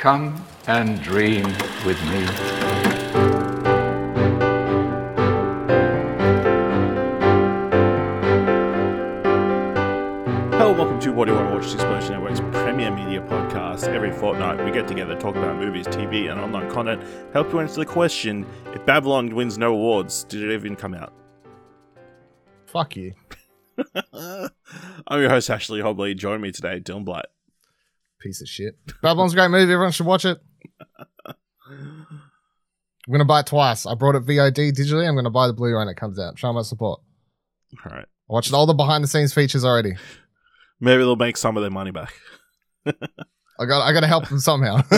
Come and dream with me. Hello, welcome to What Do You Want to Watch? The Explosion Network's premier media podcast. Every fortnight, we get together, talk about movies, TV, and online content, help you answer the question if Babylon wins no awards, did it even come out? Fuck you. I'm your host, Ashley Hobley. Join me today, Dylan Blight. Piece of shit. Babylon's a great movie. Everyone should watch it. I'm going to buy it twice. I brought it VOD digitally. I'm going to buy the Blu ray when it comes out. Show my support. All right. I watched all the behind the scenes features already. Maybe they'll make some of their money back. I got I got to help them somehow.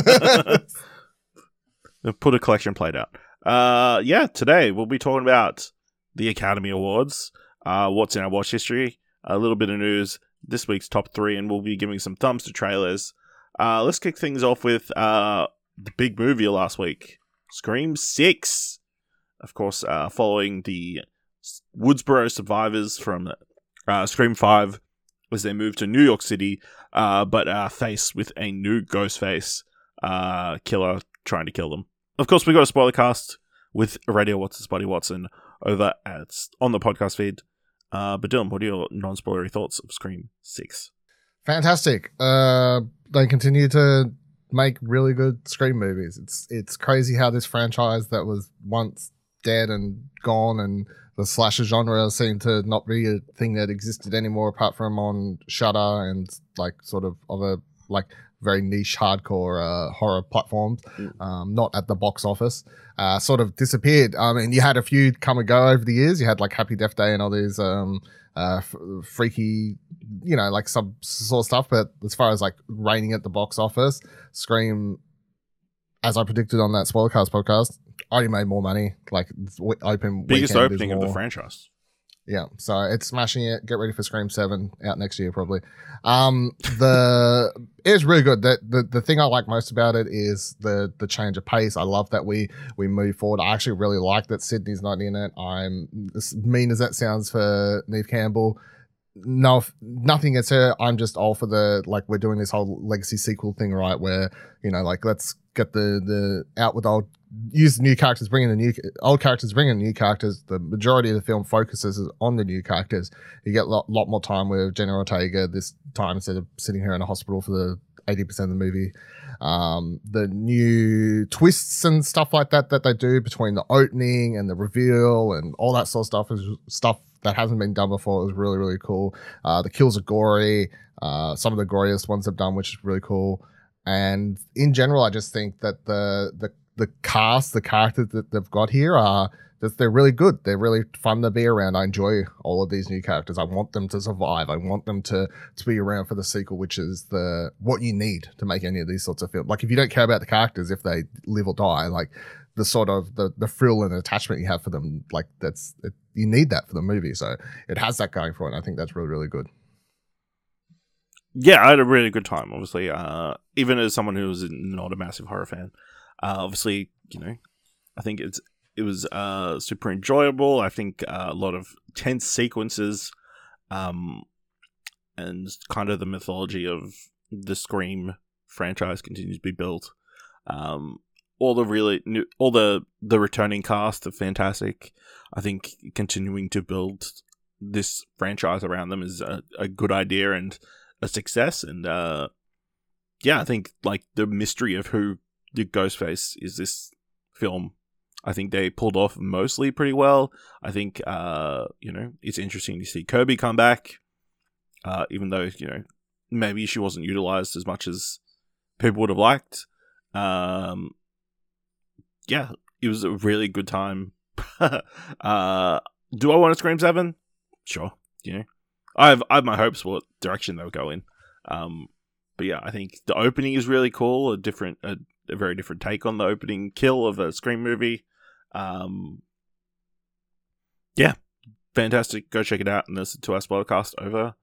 Put a collection plate out. Uh, yeah, today we'll be talking about the Academy Awards, uh, what's in our watch history, a little bit of news, this week's top three, and we'll be giving some thumbs to trailers. Uh, let's kick things off with uh, the big movie last week, Scream 6. Of course, uh, following the Woodsboro survivors from uh, Scream 5 as they move to New York City, uh, but are faced with a new Ghostface uh, killer trying to kill them. Of course, we got a spoiler cast with Radio Watson's Buddy Watson over at on the podcast feed. But Dylan, what are your non-spoilery thoughts of Scream Six? Fantastic. Uh, they continue to make really good Scream movies. It's it's crazy how this franchise that was once dead and gone and the slasher genre seemed to not be a thing that existed anymore apart from on Shudder and like sort of a like very niche hardcore uh, horror platforms, Mm. um, not at the box office. Uh, sort of disappeared. I mean, you had a few come and go over the years. You had like Happy Death Day and all these um, uh, f- freaky, you know, like some sort of stuff. But as far as like reigning at the box office, Scream, as I predicted on that Spoilercast podcast, already made more money. Like open Biggest weekend is opening of the franchise. Yeah, so it's smashing it. Get ready for Scream Seven out next year, probably. Um, the it's really good. That the the thing I like most about it is the the change of pace. I love that we we move forward. I actually really like that Sydney's not in it. I'm as mean as that sounds for Neve Campbell. No, nothing against her. I'm just all for the like we're doing this whole legacy sequel thing, right? Where you know, like let's get the the out with old use the new characters, bring in the new old characters, bring in new characters. The majority of the film focuses on the new characters. You get a lot, lot more time with Jenna Ortega this time instead of sitting here in a hospital for the eighty percent of the movie. Um, the new twists and stuff like that that they do between the opening and the reveal and all that sort of stuff is stuff that hasn't been done before. It was really really cool. Uh, the kills are gory. Uh, some of the goriest ones they've done, which is really cool. And in general, I just think that the the the cast, the characters that they've got here are that they're really good. They're really fun to be around. I enjoy all of these new characters. I want them to survive. I want them to to be around for the sequel, which is the what you need to make any of these sorts of films. Like if you don't care about the characters, if they live or die, like the sort of the the thrill and attachment you have for them, like that's it, you need that for the movie. So it has that going for it. I think that's really really good. Yeah, I had a really good time. Obviously, uh, even as someone who's not a massive horror fan, uh, obviously, you know, I think it's it was uh, super enjoyable. I think uh, a lot of tense sequences, um, and kind of the mythology of the Scream franchise continues to be built. Um, all the really new, all the the returning cast are fantastic. I think continuing to build this franchise around them is a, a good idea and a success. And uh, yeah, I think like the mystery of who the Ghostface is this film. I think they pulled off mostly pretty well. I think uh, you know it's interesting to see Kirby come back, uh, even though you know maybe she wasn't utilized as much as people would have liked. Um, yeah, it was a really good time. uh, do I want to Scream Seven? Sure, you know, I have I have my hopes what direction they'll go in. Um, but yeah, I think the opening is really cool. A different, a, a very different take on the opening kill of a Scream movie. Um, yeah, fantastic. Go check it out and listen to our podcast over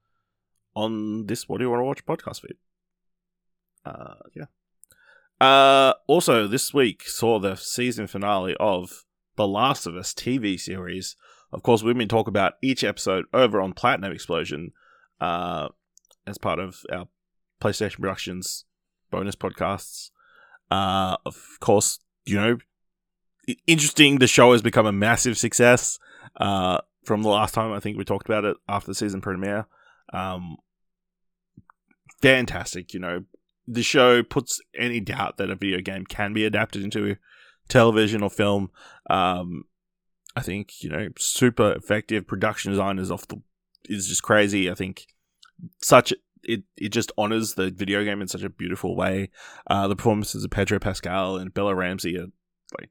on this What Do You Want to Watch podcast feed. Uh, yeah. Uh, also, this week saw the season finale of The Last of Us TV series. Of course, we've been talking about each episode over on Platinum Explosion uh, as part of our PlayStation Productions bonus podcasts. Uh, of course, you know, interesting. The show has become a massive success. Uh, from the last time I think we talked about it after the season premiere. Um, fantastic. You know, the show puts any doubt that a video game can be adapted into television or film. Um, I think you know, super effective production design is off the is just crazy. I think such it it just honors the video game in such a beautiful way. Uh, the performances of Pedro Pascal and Bella Ramsey are like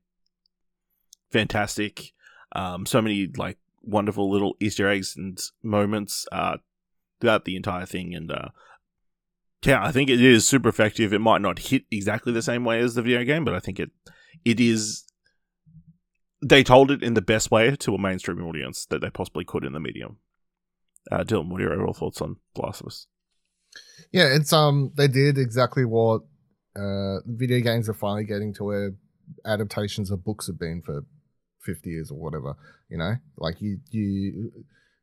fantastic. Um, so many like wonderful little Easter eggs and moments uh, throughout the entire thing, and uh, yeah, I think it is super effective. It might not hit exactly the same way as the video game, but I think it it is. They told it in the best way to a mainstream audience that they possibly could in the medium. Uh, Dylan, what are your overall thoughts on Last of Us? Yeah, it's um they did exactly what uh video games are finally getting to where adaptations of books have been for 50 years or whatever, you know? Like you you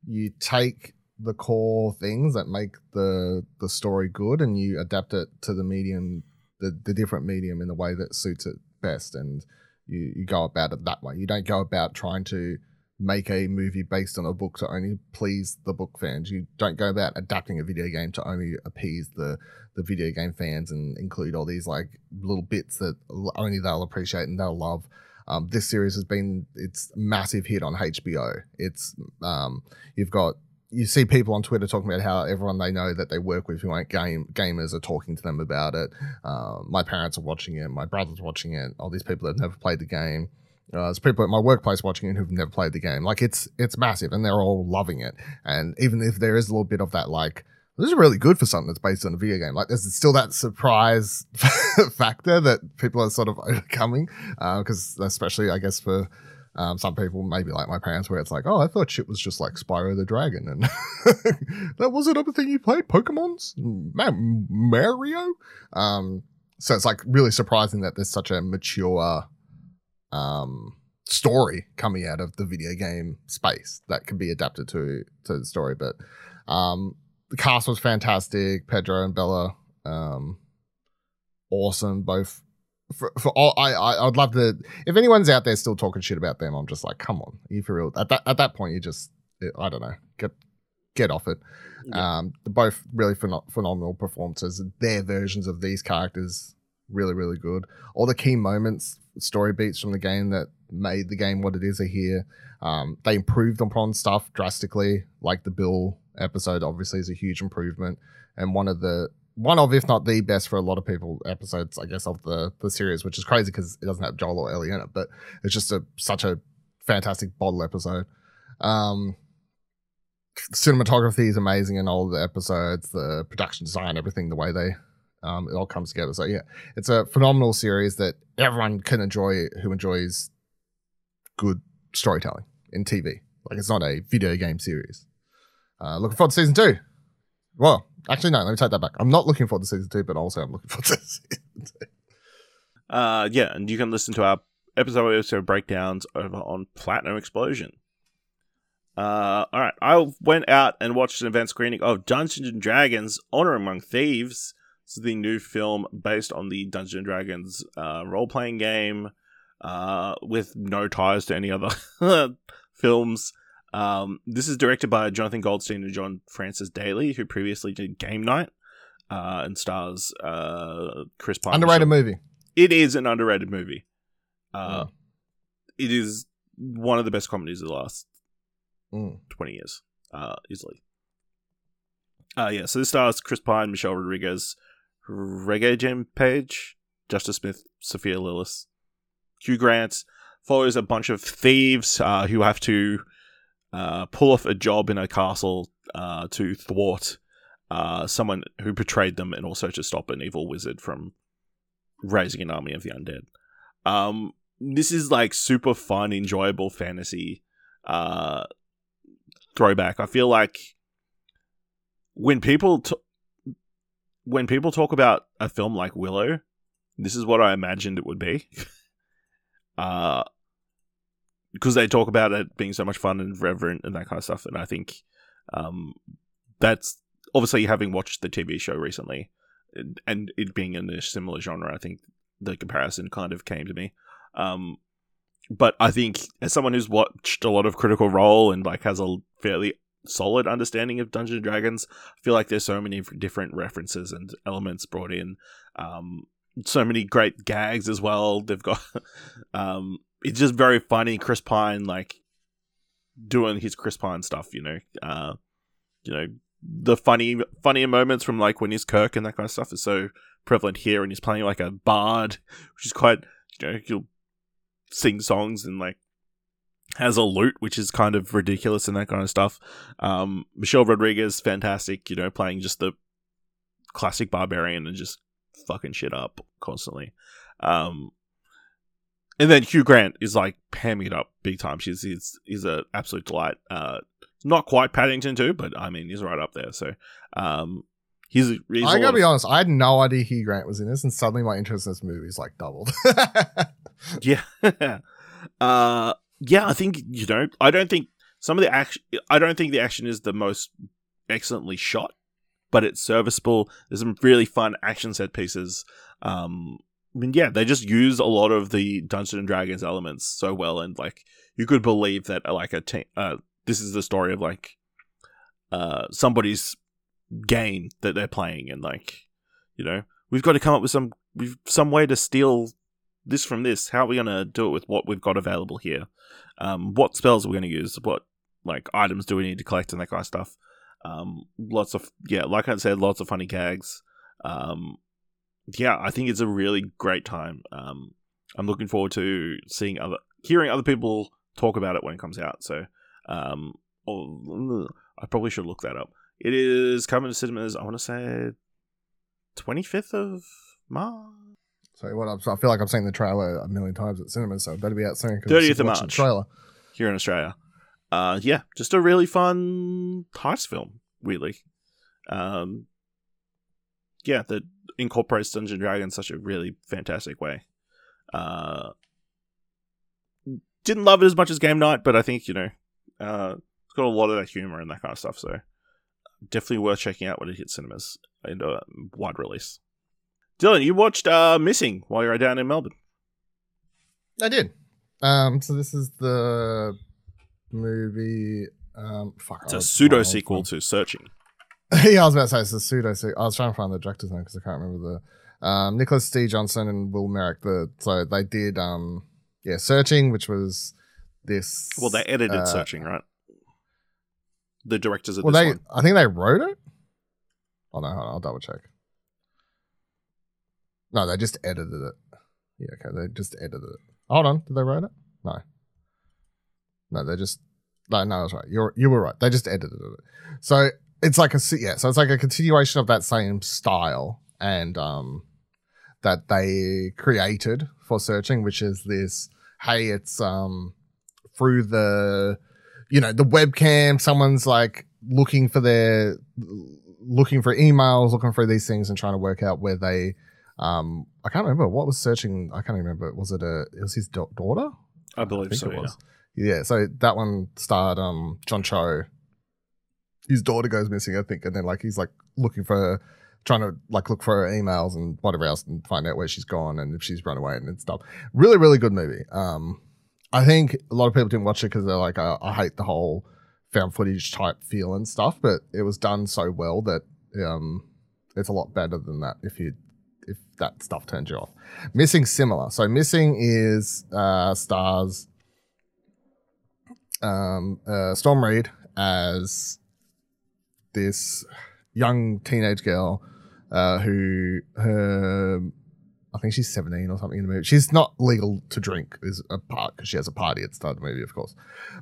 you take the core things that make the the story good and you adapt it to the medium the, the different medium in the way that suits it best and you, you go about it that way. You don't go about trying to make a movie based on a book to only please the book fans. You don't go about adapting a video game to only appease the the video game fans and include all these like little bits that only they'll appreciate and they'll love. Um, this series has been it's massive hit on HBO. It's um, you've got you see people on Twitter talking about how everyone they know that they work with who aren't game gamers are talking to them about it. Uh, my parents are watching it. My brother's watching it. All these people that have never played the game. Uh, there's people at my workplace watching it who've never played the game. Like it's it's massive, and they're all loving it. And even if there is a little bit of that, like this is really good for something that's based on a video game. Like there's still that surprise factor that people are sort of overcoming, because especially I guess for um, some people, maybe like my parents, where it's like, oh, I thought shit was just like Spyro the Dragon, and that wasn't other thing you played, Pokemon's, Ma- Mario. Um, so it's like really surprising that there's such a mature um, story coming out of the video game space that can be adapted to to the story. But um, the cast was fantastic. Pedro and Bella, um, awesome. Both for, for all I, I I'd love to. If anyone's out there still talking shit about them, I'm just like, come on, you for real? At that at that point, you just I don't know, get get off it. Yeah. Um, they're both really pheno- phenomenal performances. Their versions of these characters really really good. All the key moments, story beats from the game that made the game what it is are here. Um, they improved upon stuff drastically, like the Bill episode. Obviously, is a huge improvement, and one of the one of, if not the best for a lot of people, episodes I guess of the the series, which is crazy because it doesn't have Joel or Ellie in it, but it's just a such a fantastic bottle episode. Um, cinematography is amazing in all the episodes, the production design, everything, the way they um, it all comes together. So yeah, it's a phenomenal series that everyone can enjoy who enjoys good storytelling in TV. Like it's not a video game series. Uh, looking forward to season two. Well, actually, no. Let me take that back. I'm not looking forward to season two, but also I'm looking forward to season two. Uh, yeah, and you can listen to our episode episode breakdowns over on Platinum Explosion. Uh, all right, I went out and watched an event screening of Dungeons and Dragons: Honor Among Thieves. This is the new film based on the Dungeons and Dragons uh, role playing game, uh, with no ties to any other films. Um, this is directed by Jonathan Goldstein and John Francis Daly, who previously did Game Night, uh, and stars uh, Chris Pine. Underrated movie. It is an underrated movie. Uh, Mm. It is one of the best comedies of the last Mm. 20 years, uh, easily. Uh, yeah, so this stars Chris Pine, Michelle Rodriguez, Regé-Jean Page, Justice Smith, Sophia Lillis, Hugh Grant. Follows a bunch of thieves uh, who have to uh, pull off a job in a castle uh, to thwart uh, someone who betrayed them and also to stop an evil wizard from raising an army of the undead. Um, this is like super fun, enjoyable fantasy uh, throwback. I feel like when people t- when people talk about a film like Willow, this is what I imagined it would be. uh because they talk about it being so much fun and reverent and that kind of stuff, and I think um, that's obviously having watched the TV show recently and- it being in a similar genre. I think the comparison kind of came to me. Um, but I think as someone who's watched a lot of Critical Role and like has a fairly solid understanding of Dungeons and Dragons, I feel like there's so many different references and elements brought in. Um, so many great gags as well. They've got um, it's just very funny. Chris Pine like doing his Chris Pine stuff, you know. Uh, you know the funny funnier moments from like when he's Kirk and that kind of stuff is so prevalent here, and he's playing like a bard, which is quite you know he'll sing songs and like has a lute, which is kind of ridiculous and that kind of stuff. Um, Michelle Rodriguez, fantastic, you know, playing just the classic barbarian and just fucking shit up constantly. Um, and then Hugh Grant is like hamming it up big time. She's he's he's an absolute delight. Uh, not quite Paddington 2, but I mean he's right up there. So, um, he's. he's I gotta be honest. I had no idea Hugh Grant was in this, and suddenly my interest in this movie is like doubled. yeah, uh, yeah. I think you know. I don't think some of the action. I don't think the action is the most excellently shot, but it's serviceable. There's some really fun action set pieces. Um, I mean, yeah, they just use a lot of the Dungeons and Dragons elements so well, and like you could believe that uh, like a team. Uh, this is the story of like uh somebody's game that they're playing, and like you know we've got to come up with some we've some way to steal this from this. How are we gonna do it with what we've got available here? Um, what spells are we gonna use? What like items do we need to collect and that kind of stuff? Um, lots of yeah, like I said, lots of funny gags. Um, yeah, I think it's a really great time. Um, I'm looking forward to seeing other, hearing other people talk about it when it comes out. So, um, oh, I probably should look that up. It is coming to cinemas. I want to say 25th of March. So what? I'm, I feel like I've seen the trailer a million times at cinemas, so it better be out soon. 'cause 30th I'm of March. the Trailer. here in Australia. Uh, yeah, just a really fun heist film, really. Um, yeah, that incorporates Dungeon Dragon in such a really fantastic way. Uh, didn't love it as much as Game Night, but I think you know, uh, it's got a lot of that humor and that kind of stuff. So definitely worth checking out when it hits cinemas in a wide release. Dylan, you watched uh, Missing while you were down in Melbourne. I did. Um, so this is the movie. Um, fuck. It's I a pseudo sequel to Searching. yeah, I was about to say it's a pseudo sequel. I was trying to find the director's name because I can't remember the um, Nicholas D. Johnson and Will Merrick. The so they did um yeah searching, which was this. Well, they edited uh, Searching, right? The directors of Well, they one. I think they wrote it. Oh no, hold on, I'll double check. No, they just edited it. Yeah, okay, they just edited it. Hold on, did they write it? No. No, they just no, no, that's right. You're you were right. They just edited it. So it's like a yeah, so it's like a continuation of that same style and um that they created for searching, which is this hey, it's um through the you know the webcam someone's like looking for their looking for emails looking for these things and trying to work out where they um i can't remember what was searching i can't remember was it a it was his da- daughter I believe think so. it yeah. was. yeah so that one starred um john cho his daughter goes missing i think and then like he's like looking for her trying to like look for her emails and whatever else and find out where she's gone and if she's run away and stuff really really good movie um I think a lot of people didn't watch it because they're like, I, I hate the whole found footage type feel and stuff, but it was done so well that um, it's a lot better than that if you if that stuff turns you off. Missing similar. So missing is uh, stars um, uh, Storm Reed as this young teenage girl uh, who her I think she's 17 or something in the movie. She's not legal to drink is a part because she has a party at the start of the movie, of course.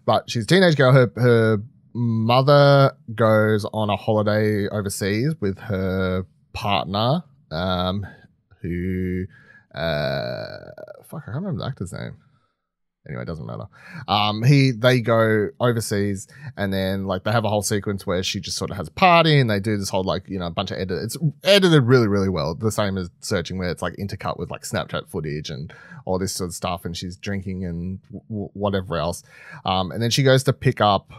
But she's a teenage girl. Her her mother goes on a holiday overseas with her partner, um, who uh fuck, I can't remember the actor's name. Anyway, it doesn't matter. Um, he they go overseas and then like they have a whole sequence where she just sort of has a party and they do this whole like you know a bunch of edit. It's edited really really well. The same as searching where it's like intercut with like Snapchat footage and all this sort of stuff. And she's drinking and w- whatever else. Um, and then she goes to pick up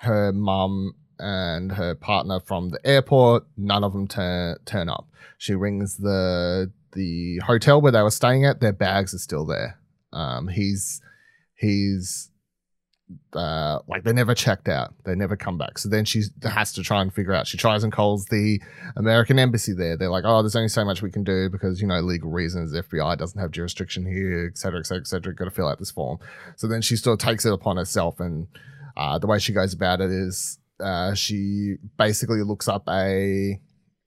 her mum and her partner from the airport. None of them turn turn up. She rings the the hotel where they were staying at, their bags are still there. Um, he's he's uh, like they never checked out. They never come back. So then she has to try and figure out. She tries and calls the American embassy there. They're like, oh, there's only so much we can do because, you know, legal reasons. FBI doesn't have jurisdiction here, et cetera, et cetera, et cetera. Got to fill out this form. So then she still takes it upon herself. And uh, the way she goes about it is uh, she basically looks up a,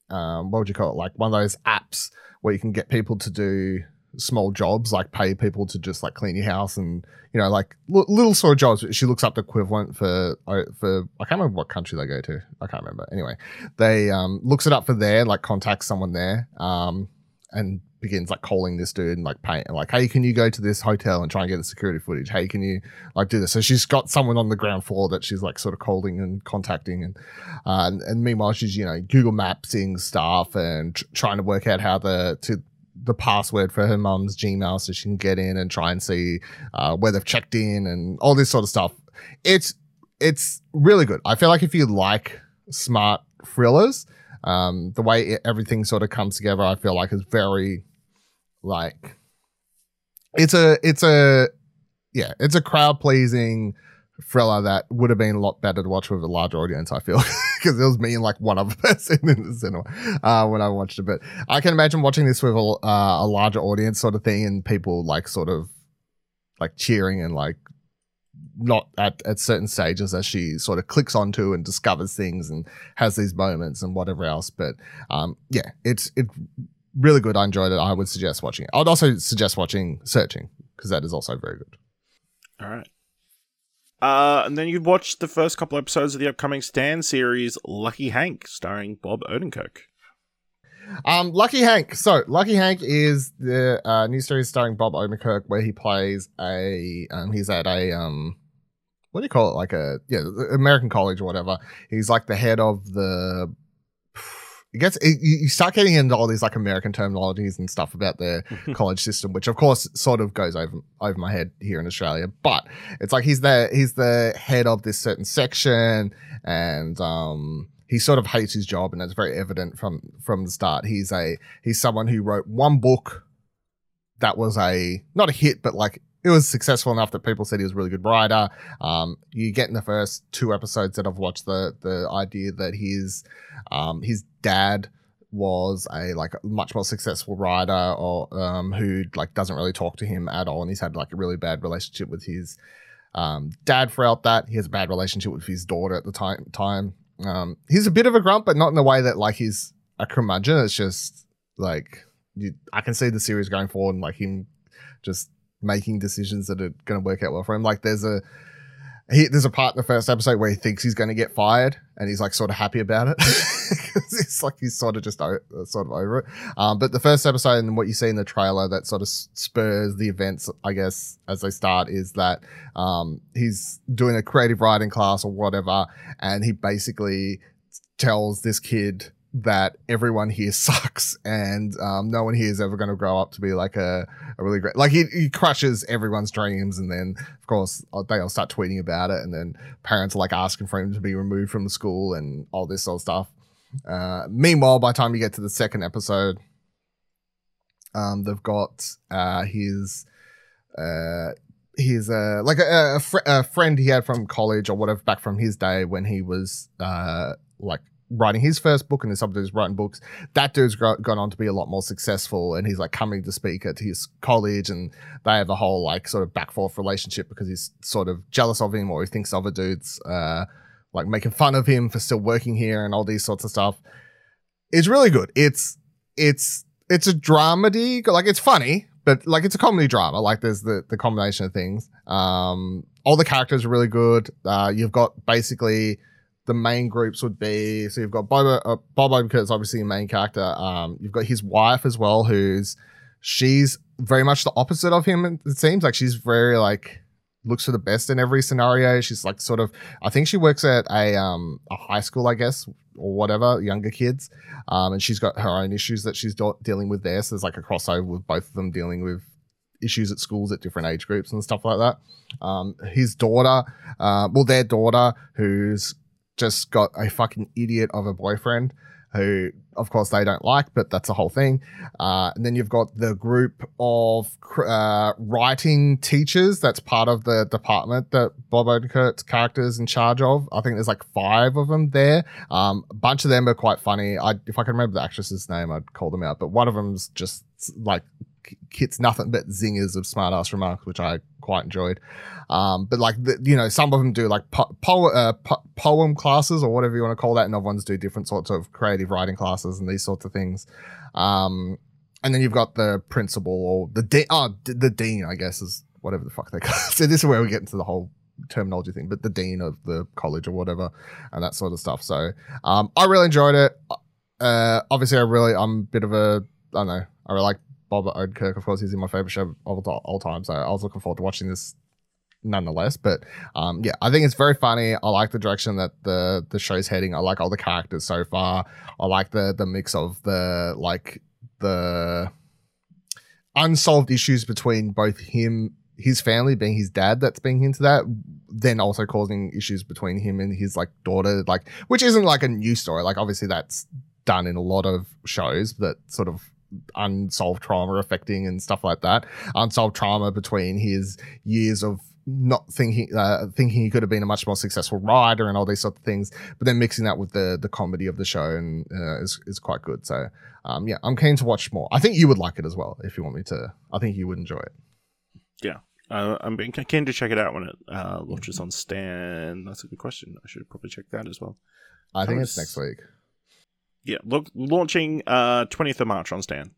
um, what would you call it? Like one of those apps where you can get people to do small jobs, like pay people to just like clean your house and you know like l- little sort of jobs. She looks up the equivalent for uh, for I can't remember what country they go to. I can't remember. Anyway, they um looks it up for there, like contacts someone there, um and begins like calling this dude and like paying like hey can you go to this hotel and try and get the security footage hey can you like do this so she's got someone on the ground floor that she's like sort of calling and contacting and uh, and, and meanwhile she's you know google mapsing stuff and tr- trying to work out how the to the password for her mum's Gmail so she can get in and try and see uh, where they've checked in and all this sort of stuff. It's it's really good. I feel like if you like smart thrillers, um, the way it, everything sort of comes together, I feel like is very like it's a it's a yeah it's a crowd pleasing thriller that would have been a lot better to watch with a larger audience. I feel because it was me and like one other person in the cinema uh, when I watched it. But I can imagine watching this with a, uh, a larger audience, sort of thing, and people like sort of like cheering and like not at, at certain stages as she sort of clicks onto and discovers things and has these moments and whatever else. But um, yeah, it's it really good. I enjoyed it. I would suggest watching it. I would also suggest watching Searching because that is also very good. All right. Uh, and then you watched the first couple episodes of the upcoming Stan series, Lucky Hank, starring Bob Odenkirk. Um, Lucky Hank. So, Lucky Hank is the uh, new series starring Bob Odenkirk, where he plays a. Um, he's at a um, what do you call it? Like a yeah, American college or whatever. He's like the head of the it gets it, you start getting into all these like American terminologies and stuff about their college system, which of course sort of goes over over my head here in Australia. But it's like he's the he's the head of this certain section, and um, he sort of hates his job, and it's very evident from from the start. He's a he's someone who wrote one book that was a not a hit, but like it was successful enough that people said he was a really good writer. Um, you get in the first two episodes that I've watched the the idea that his um, his dad was a like much more successful writer or um, who like doesn't really talk to him at all, and he's had like a really bad relationship with his um, dad throughout that. He has a bad relationship with his daughter at the time. Time um, he's a bit of a grump, but not in the way that like he's a curmudgeon. It's just like you, I can see the series going forward and like him just making decisions that are going to work out well for him. Like there's a he, there's a part in the first episode where he thinks he's going to get fired and he's like sort of happy about it. it's like he's sort of just o- sort of over it. Um, but the first episode and what you see in the trailer that sort of spurs the events, I guess, as they start is that um, he's doing a creative writing class or whatever, and he basically tells this kid that everyone here sucks and um, no one here is ever going to grow up to be like a, a really great like he, he crushes everyone's dreams and then of course uh, they all start tweeting about it and then parents are like asking for him to be removed from the school and all this sort of stuff. Uh, meanwhile by the time you get to the second episode um, they've got uh, his uh, his uh, like a, a, fr- a friend he had from college or whatever back from his day when he was uh, like writing his first book and his other dude's writing books. That dude's gone on to be a lot more successful and he's like coming to speak at his college and they have a whole like sort of back forth relationship because he's sort of jealous of him or he thinks other dudes uh like making fun of him for still working here and all these sorts of stuff. It's really good. It's it's it's a dramedy, like it's funny, but like it's a comedy drama. Like there's the the combination of things. Um all the characters are really good. Uh you've got basically the main groups would be so you've got Bob uh, Bob obviously a main character. Um, you've got his wife as well, who's she's very much the opposite of him. It seems like she's very like looks for the best in every scenario. She's like sort of I think she works at a um a high school, I guess, or whatever, younger kids. Um, and she's got her own issues that she's do- dealing with there. So there's like a crossover with both of them dealing with issues at schools at different age groups and stuff like that. Um, his daughter, uh, well, their daughter, who's just got a fucking idiot of a boyfriend. who, of course, they don't like, but that's the whole thing. Uh, and then you've got the group of uh, writing teachers that's part of the department that Bob Odenkirk's character is in charge of. I think there's like five of them there. Um, a bunch of them are quite funny. I, if I can remember the actress's name, I'd call them out. But one of them's just like hits nothing but zingers of smart ass remarks, which I quite enjoyed. Um, but like the, you know, some of them do like po- po- uh, po- poem classes or whatever you want to call that, and other ones do different sorts of creative writing classes and these sorts of things. Um, and then you've got the principal or the de- oh, the dean, I guess is whatever the fuck they call it. So this is where we get into the whole terminology thing, but the dean of the college or whatever, and that sort of stuff. So um, I really enjoyed it. Uh, obviously, I really I'm a bit of a I don't know. I really like Bob Odenkirk. Of course, he's in my favorite show of all time. So I was looking forward to watching this nonetheless. But um, yeah, I think it's very funny. I like the direction that the the show's heading. I like all the characters so far. I like the the mix of the like the unsolved issues between both him his family being his dad that's being into that then also causing issues between him and his like daughter like which isn't like a new story like obviously that's done in a lot of shows that sort of unsolved trauma affecting and stuff like that. Unsolved trauma between his years of not thinking uh, thinking he could have been a much more successful writer and all these sort of things but then mixing that with the the comedy of the show and uh, is, is quite good. So um yeah i'm keen to watch more. I think you would like it as well if you want me to. I think you would enjoy it. Uh, I'm being keen to check it out when it uh, launches on Stan. That's a good question. I should probably check that as well. i think it's next week Yeah, look, launching uh, 20th of March on Stan.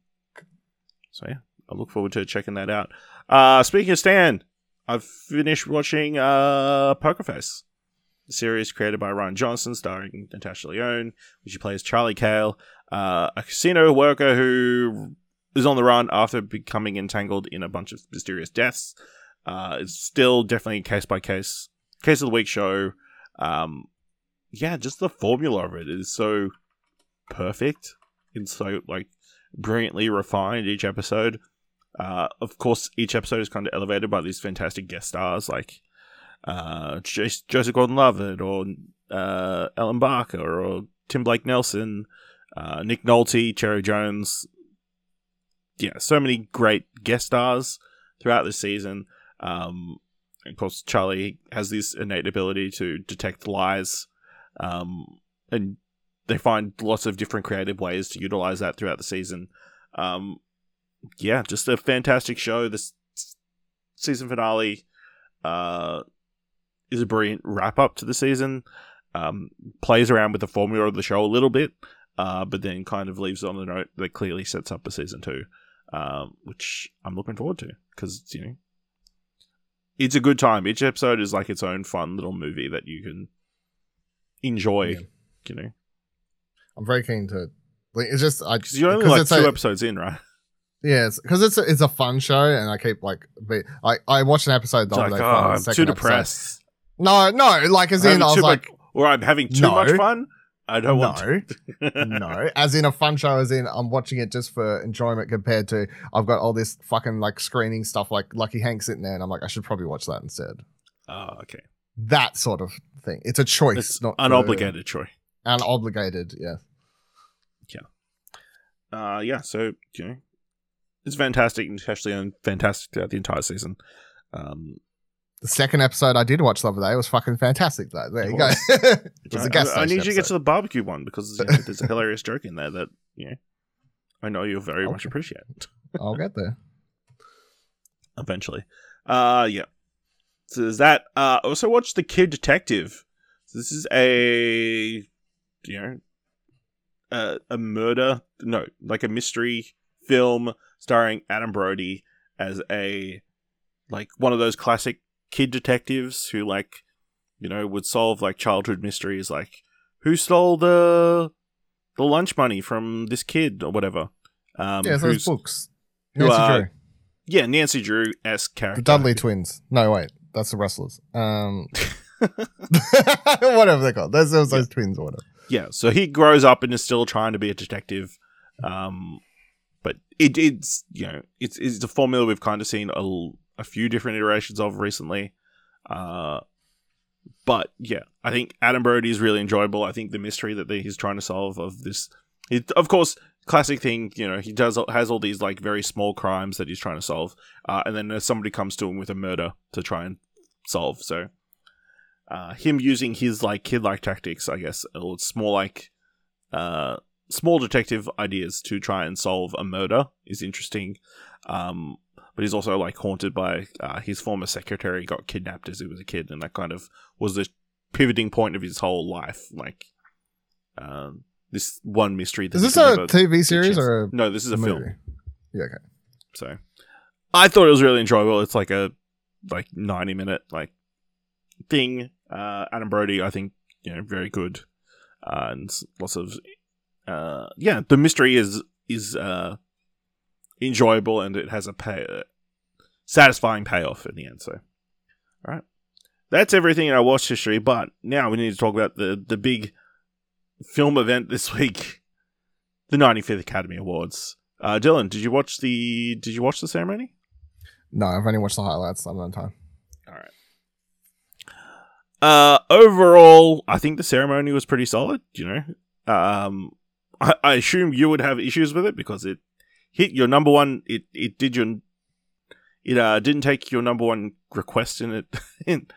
So yeah, I look forward to checking that out. Uh, speaking of Stan, I've finished watching uh, Poker Face, the series created by Rian Johnson, starring Natasha Lyonne, where she plays Charlie Cale, uh, a casino worker who is on the run after becoming entangled in a bunch of mysterious deaths. Uh, it's still definitely case by case, case of the week show. Um, yeah, just the formula of it is so perfect. It's so like brilliantly refined each episode. Uh, of course, each episode is kind of elevated by these fantastic guest stars like uh, Joseph Gordon-Levitt or uh, Ellen Barkin or Tim Blake Nelson, uh, Nick Nolte, Cherry Jones. Yeah, so many great guest stars throughout the season. Um, of course, Charlie has this innate ability to detect lies, um, and they find lots of different creative ways to utilize that throughout the season. Um, yeah, just a fantastic show. This season finale uh, is a brilliant wrap up to the season. Um, plays around with the formula of the show a little bit, uh, but then kind of leaves on a note that clearly sets up a season two, um, which I'm looking forward to because you know it's a good time. Each episode is like its own fun little movie that you can enjoy. Yeah. You know, i'm very keen to like it's just i because you're only like it's two a- episodes in, right? Yeah, because it's, a, it's a fun show, and I keep like, be, I I watched an episode the It's like, oh, I'm too episode. depressed. No, no, like as I'm in I was like, much, or I'm having too No. much fun. I don't want no, to. no, as in a fun show, as in I'm watching it just for enjoyment. Compared to I've got all this fucking like screening stuff, like Lucky Hank sitting there, and I'm like, I should probably watch that instead. Oh, okay. That sort of thing. It's a choice, It's not unobligated, Troy. obligated. Yeah. Uh, yeah. So you know, it's fantastic, and especially and fantastic throughout the entire season. Um, The second episode I did watch the other day was fucking fantastic. Though there you was. go. it was I, a gas I- I need you to get to the barbecue one because you know, there's a hilarious joke in there that you know I know you'll very much appreciate I'll get there. eventually. Uh, yeah. So there's that. Uh, also watched The Kid Detective. So this is a you know a, a murder no like a mystery film starring Adam Brody as a like one of those classic kid detectives who like you know would solve like childhood mysteries like who stole the the lunch money from this kid or whatever. Um, yeah, those books. who Nancy are- Drew. yeah, Nancy Drew esque character. The Dudley twins. No, wait, that's the wrestlers. Um, whatever they're called. Those those, those twins or whatever. Yeah, so he grows up and is still trying to be a detective. Um, but it, it's you know it's it's a formula we've kind of seen a, a few different iterations of recently. Uh, but yeah, I think Adam Brody is really enjoyable. I think the mystery that he's trying to solve of this He, of course, classic thing. You know, he does has all these like very small crimes that he's trying to solve, uh, and then uh, somebody comes to him with a murder to try and solve. So, uh, him using his like kid like tactics, I guess, or it's more like uh, small detective ideas to try and solve a murder is interesting. Um, but he's also like haunted by uh, his former secretary got kidnapped as he was a kid, and that kind of was the pivoting point of his whole life. Like, um, this one mystery. That Is this a TV series or a no? This is a movie? film. Yeah, okay. So I thought it was really enjoyable. It's like a like ninety minute like thing. Uh, Adam Brody, I think, you know, very good, uh, and lots of uh, yeah. The mystery is is uh, enjoyable, and it has a pay uh, satisfying payoff in the end. So, all right, that's everything in our watch history. But now we need to talk about the the big film event this week, the 95th Academy Awards. Uh, Dylan, did you watch the Did you watch the ceremony? No, I've only watched the highlights of the time. Uh, overall, I think the ceremony was pretty solid. You know, um, I, I assume you would have issues with it because it hit your number one. It it did your it uh didn't take your number one request in it in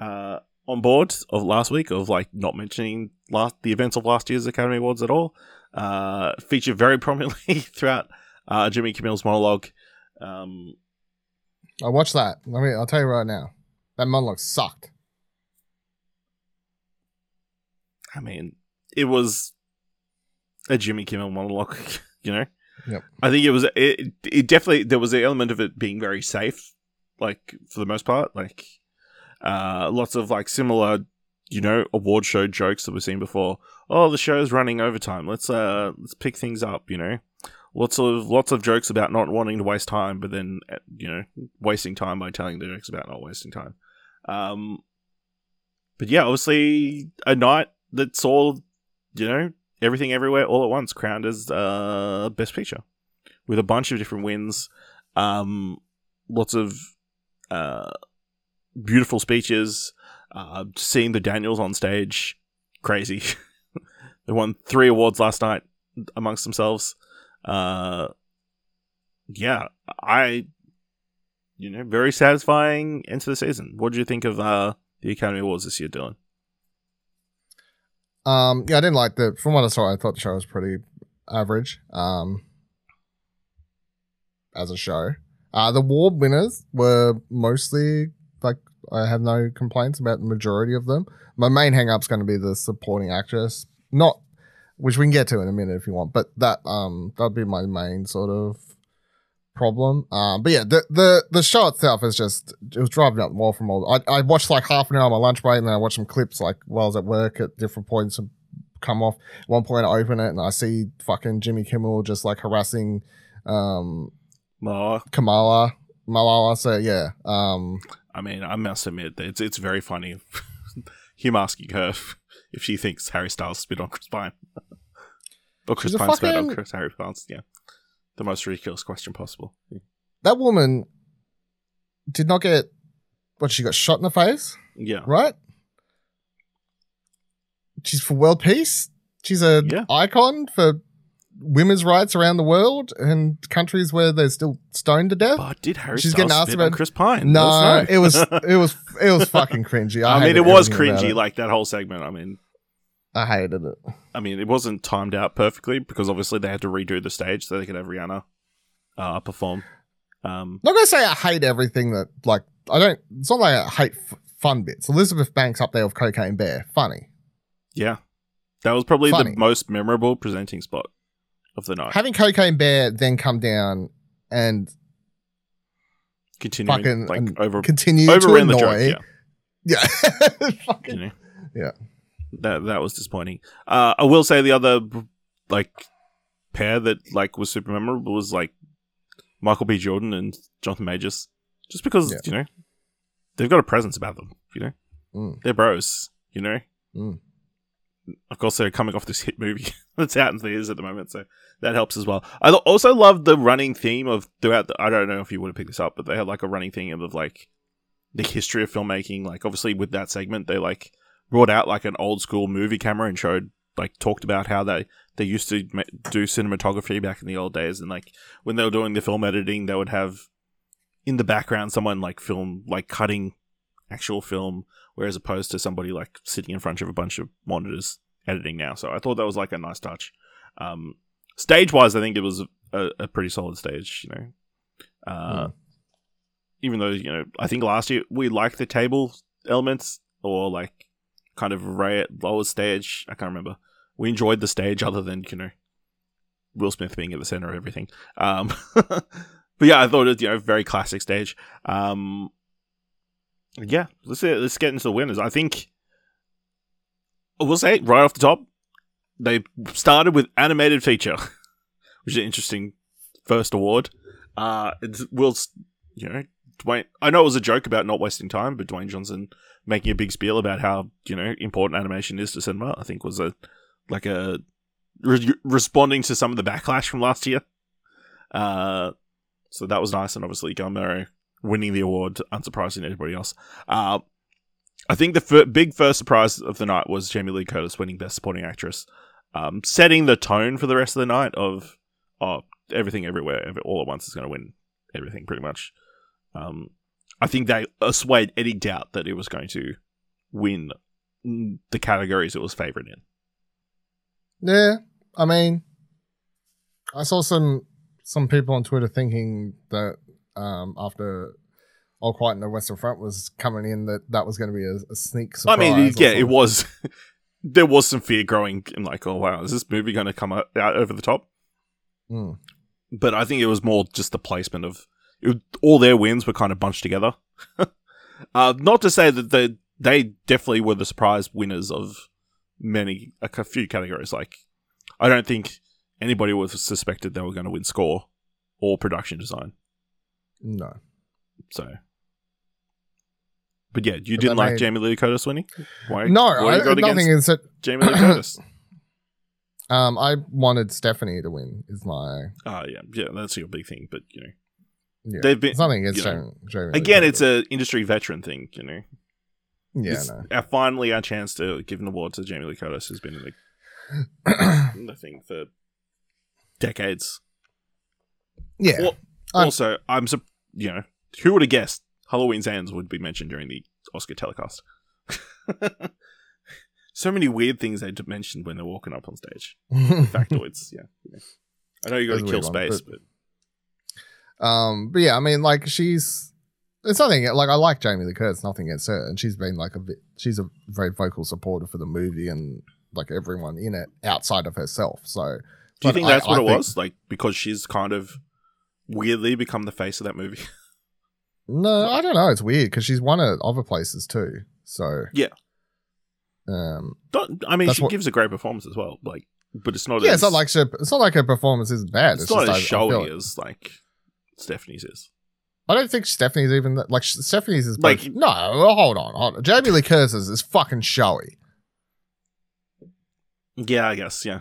uh on board of last week of like not mentioning last the events of last year's Academy Awards at all. Uh, featured very prominently throughout uh Jimmy Kimmel's monologue. Um, I watched that. I mean, I'll tell you right now, that monologue sucked. I mean, it was a Jimmy Kimmel monologue, you know. Yep. I think it was it. It definitely there was an element of it being very safe, like for the most part, like uh, lots of like similar, you know, award show jokes that we've seen before. Oh, the show's running overtime. Let's uh let's pick things up, you know. Lots of lots of jokes about not wanting to waste time, but then uh, you know wasting time by telling the jokes about not wasting time. Um, but yeah, obviously a night that all, you know, everything everywhere all at once, crowned as uh, best picture, with a bunch of different wins, um, lots of uh, beautiful speeches, uh, seeing the Daniels on stage, crazy. they won three awards last night amongst themselves. Uh, yeah, I, you know, very satisfying end to the season. What do you think of uh, the Academy Awards this year, Dylan? Um, yeah, I didn't like the. From what I saw, I thought the show was pretty average. Um, as a show, uh, the award winners were mostly like I have no complaints about the majority of them. My main hang up's going to be the supporting actress, not which we can get to in a minute if you want, but that um that'd be my main sort of problem. Um, but yeah, the the the show itself is just it was driving up the wall from all. I I watched like half an hour on my lunch break, and then I watched some clips like while I was at work at different points and come off. At one point, I open it and I see fucking Jimmy Kimmel just like harassing um Oh, Kamala Malala. So yeah, um, I mean, I must admit that it's it's very funny. Him asking her if she thinks Harry Styles spit on Chris Pine, or Chris Pine spit on Chris Harry Styles. Yeah, the most ridiculous question possible. that woman did not get what she got shot in the face, Yeah, right? She's for world peace. She's a Yeah. icon for women's rights around the world and countries where they're still stoned to death. but did Harry She's Styles getting asked about- Chris Pine? No, Let us know. it was it was it was fucking cringy. I, I, mean, it was cringy, it. like that whole segment. I mean, I hated it. I mean, it wasn't timed out perfectly because obviously they had to redo the stage so they could have Rihanna uh, perform. Um, not gonna say I hate everything that like I don't. It's not like I hate f- fun bits. Elizabeth Banks up there with Cocaine Bear, funny. yeah, that was probably Funny. the most memorable presenting spot of the night. Having Cocaine Bear then come down and Continuing fucking like um, over continue to overran the annoy. joke. Yeah. Yeah, fucking. Yeah. That that was disappointing. Uh, I will say the other like pair that like was super memorable was like Michael B. Jordan and Jonathan Majors, just because Yeah. you know they've got a presence about them. You know, Mm. they're bros. You know. Mm. Of course, they're coming off this hit movie that's out in theaters at the moment, so that helps as well. I also love the running theme of throughout. The, I don't know if you would have picked this up, but they had like a running theme of like the history of filmmaking. Like, obviously, with that segment, they like brought out like an old school movie camera and showed like talked about how they they used to do cinematography back in the old days, and like when they were doing the film editing, they would have in the background someone like film like cutting actual film, whereas opposed to somebody like sitting in front of a bunch of monitors editing now. So I thought that was like a nice touch. Um, stage wise, I think it was a, a pretty solid stage. You know, uh, Hmm. even though you know, I think last year we liked the table elements or like kind of right lower stage. I can't remember. We enjoyed the stage, other than you know Will Smith being at the center of everything. Um, but yeah, I thought it was, you know very classic stage. Um, yeah, let's let's get into the winners. I think we'll say right off the top, they started with animated feature, which is an interesting first award. Uh, it's Will's, you know, Dwayne. I know it was a joke about not wasting time, but Dwayne Johnson making a big spiel about how you know important animation is to cinema. I think was a like a re- responding to some of the backlash from last year. Uh, so that was nice, and obviously Guillermo winning the award, unsurprising to anybody else. Uh, I think the big first surprise of the night was Jamie Lee Curtis winning Best Supporting Actress, um, setting the tone for the rest of the night of oh everything everywhere all at once is going to win everything pretty much. Um, I think they assuaged any doubt that it was going to win the categories it was favored in. Yeah, I mean, I saw some some people on Twitter thinking that um, after All Quiet in the Western Front was coming in, that that was going to be a, a sneak I mean, yeah, it was. there was some fear growing in like, oh wow, is this movie going to come out, out over the top? Mm. But I think it was more just the placement of it, all their wins were kind of bunched together. uh, not to say that they they definitely were the surprise winners of many a few categories. Like, I don't think anybody was suspected they were going to win score or production design. No, So, but yeah, you didn't like made- Jamie Lee Curtis winning. Why? no, why you I, got nothing is it. Jamie Lee Curtis. Um, I wanted Stephanie to win. Is my Oh yeah, yeah, that's your big thing. But you know, yeah. They've been- It's nothing against you know, Jamie. Jamie Lee again, it's Curtis. a industry veteran thing. You know, yeah. It's No. finally our chance to give an award to Jamie Lee Curtis, who's been in the, in the thing for decades. yeah. Well, I'm- also, I'm sup- you know who would have guessed Halloween's Ends would be mentioned during the Oscar telecast. so many weird things they mentioned when they're walking up on stage. Factoids, yeah. yeah. I know you got to kill weird ones, space, but, Um, but yeah, I mean, like she's it's nothing like I like Jamie Lee Curtis, nothing against her, and she's been like a bit, she's a very vocal supporter for the movie and like everyone in it outside of herself. So, do you think I- that's what I it think- was? Like because she's kind of weirdly become the face of that movie. No, I don't know. It's weird because she's won at other places too. So Yeah. um, Don't, I mean, she what- gives a great performance as well. Like, but it's not. yeah, as, it's not like she, it's not like her performance is bad. it's, It's, not just as I- I, showy as like Stephanie's is. I don't think Stephanie's even that, like Stephanie's is Like- no. Hold on, hold on. Jamie Lee Curtis is fucking showy. Yeah, I guess. Yeah,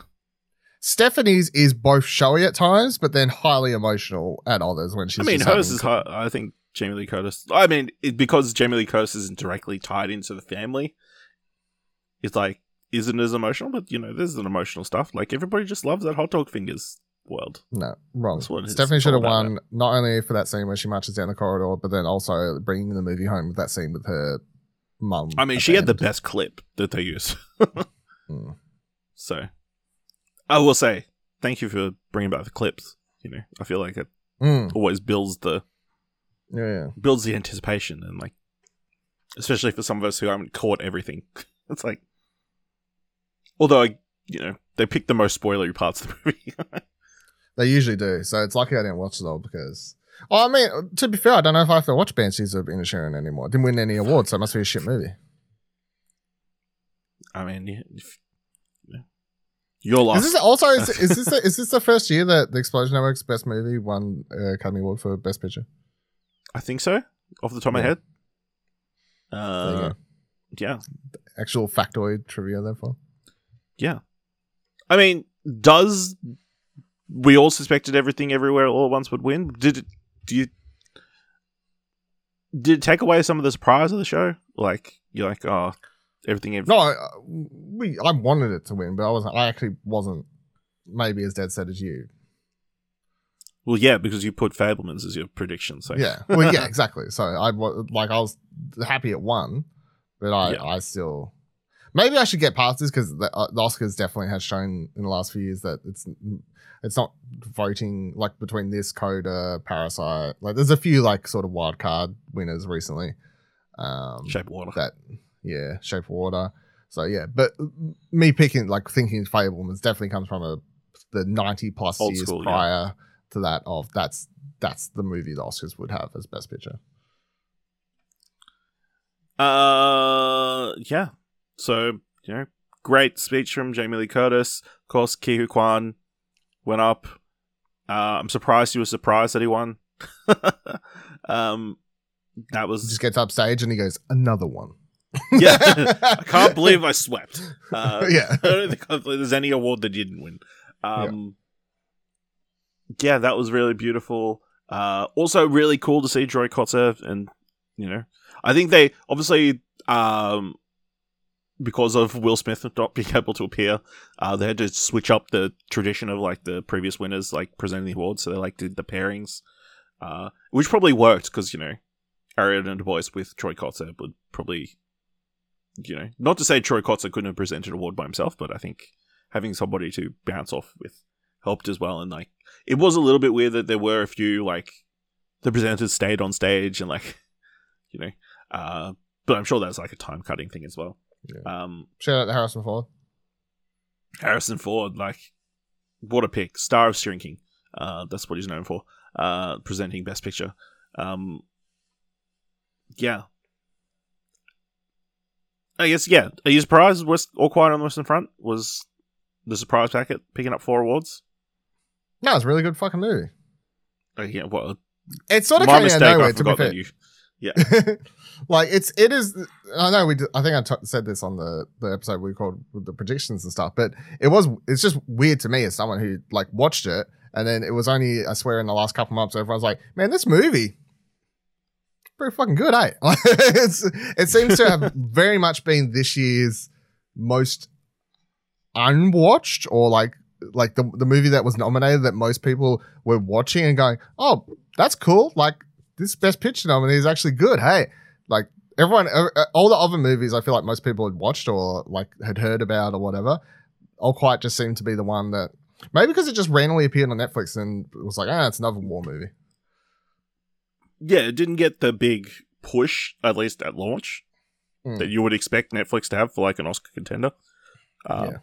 Stephanie's is both showy at times, but then highly emotional at others when she's. I mean, hers is. Hard. I think Jamie Lee Curtis. I mean, it, because Jamie Lee Curtis isn't directly tied into the family, it's like isn't as emotional. But you know, there's an emotional stuff. Like everybody just loves that hot dog fingers world. No, wrong. Stephanie should have about, won not only for that scene where she marches down the corridor, but then also bringing the movie home with that scene with her mum. I mean, she had the best clip that they use. Mm. So, I will say thank you for bringing back the clips. You know, I feel like it Mm. always builds the Yeah, yeah. builds the anticipation and like especially for some of us who haven't caught everything it's like although I, you know they pick the most spoilery parts of the movie They usually do. So it's lucky I didn't watch it all because. Oh, I mean, to be fair, I don't know if I have to watch Banshees of Inisherin anymore. It didn't win any awards, so it must be a shit movie. i mean yeah, if, yeah. you're lost Is this also is, is this the, is this the first year that the Explosion Network's best movie won uh, Academy Award for Best Picture? i think so off the top of my head uh yeah Actual factoid trivia, therefore. yeah i mean does we all suspected everything everywhere all at once would win did it do you did it take away some of the surprise of the show like you're like oh everything. No, I, uh, we I wanted it to win, but I wasn't. I actually wasn't maybe as dead set as you. Well, yeah, because you put Fabelmans as your prediction. So Yeah, well, yeah, exactly. So I wa- like I was happy it won, but I Yeah. I still maybe I should get past this because the, uh, the Oscars definitely has shown in the last few years that it's it's not voting like between this Coda, Parasite. Like there's a few like sort of wild card winners recently. Um, Shape Water. that yeah, Shape Water. So yeah, but me picking like thinking Fabelmans definitely comes from a the ninety plus Old years school, yeah. prior to that of that's that's the movie the Oscars would have as best picture. Uh, yeah. So you know, great speech from Jamie Lee Curtis. Of course, Ke Quan went up. Uh, I'm surprised he was surprised that he won. um, that was Just gets up stage and he goes another one. yeah. I can't believe I swept. Uh, Yeah. I don't think I there's any award that you didn't win. Um, yeah. that was really beautiful. Uh, also, really cool to see Troy Kotsur, and you know, I think they obviously um, because of Will Smith not being able to appear, uh, they had to switch up the tradition of like the previous winners like presenting the awards. So they like did the pairings, uh, which probably worked because you know, Ariana DeBose with Troy Kotsur would probably you know, not to say Troy Kotsur couldn't have presented an award by himself, but I think having somebody to bounce off with helped as well. And like, it was a little bit weird that there were a few like the presenters stayed on stage and like, you know, uh, but I'm sure that's like a time cutting thing as well. Yeah. Um, Shout out to Harrison Ford. Harrison Ford, like, what a pick, star of Shrinking. Uh, that's what he's known for. Uh, presenting Best Picture. Um, yeah. I guess yeah. Are you surprised? West All Quiet on the Western Front was the surprise packet picking up four awards. No, it's a really good fucking movie. Uh, yeah, well, It sort of my came out mistake. of nowhere. I To be fair, that you. like it's it is. I know we. Did, I think I t- said this on the the episode we called with the predictions and stuff, but it was. It's just weird to me as someone who like watched it, and then it was only I swear in the last couple months everyone's like, man, this movie. Pretty fucking good, eh? it's, it seems to have very much been this year's most unwatched or like like the, the movie that was nominated that most people were watching and going, oh, that's cool. Like this best picture nominee is actually good. Hey, like everyone, uh, all the other movies I feel like most people had watched or like had heard about or whatever, All Quiet just seemed to be the one that maybe because it just randomly appeared on Netflix and it was like, ah, it's another war movie. Yeah, it didn't get the big push, at least at launch, Mm. that you would expect Netflix to have for like an Oscar contender. Uh, Yeah.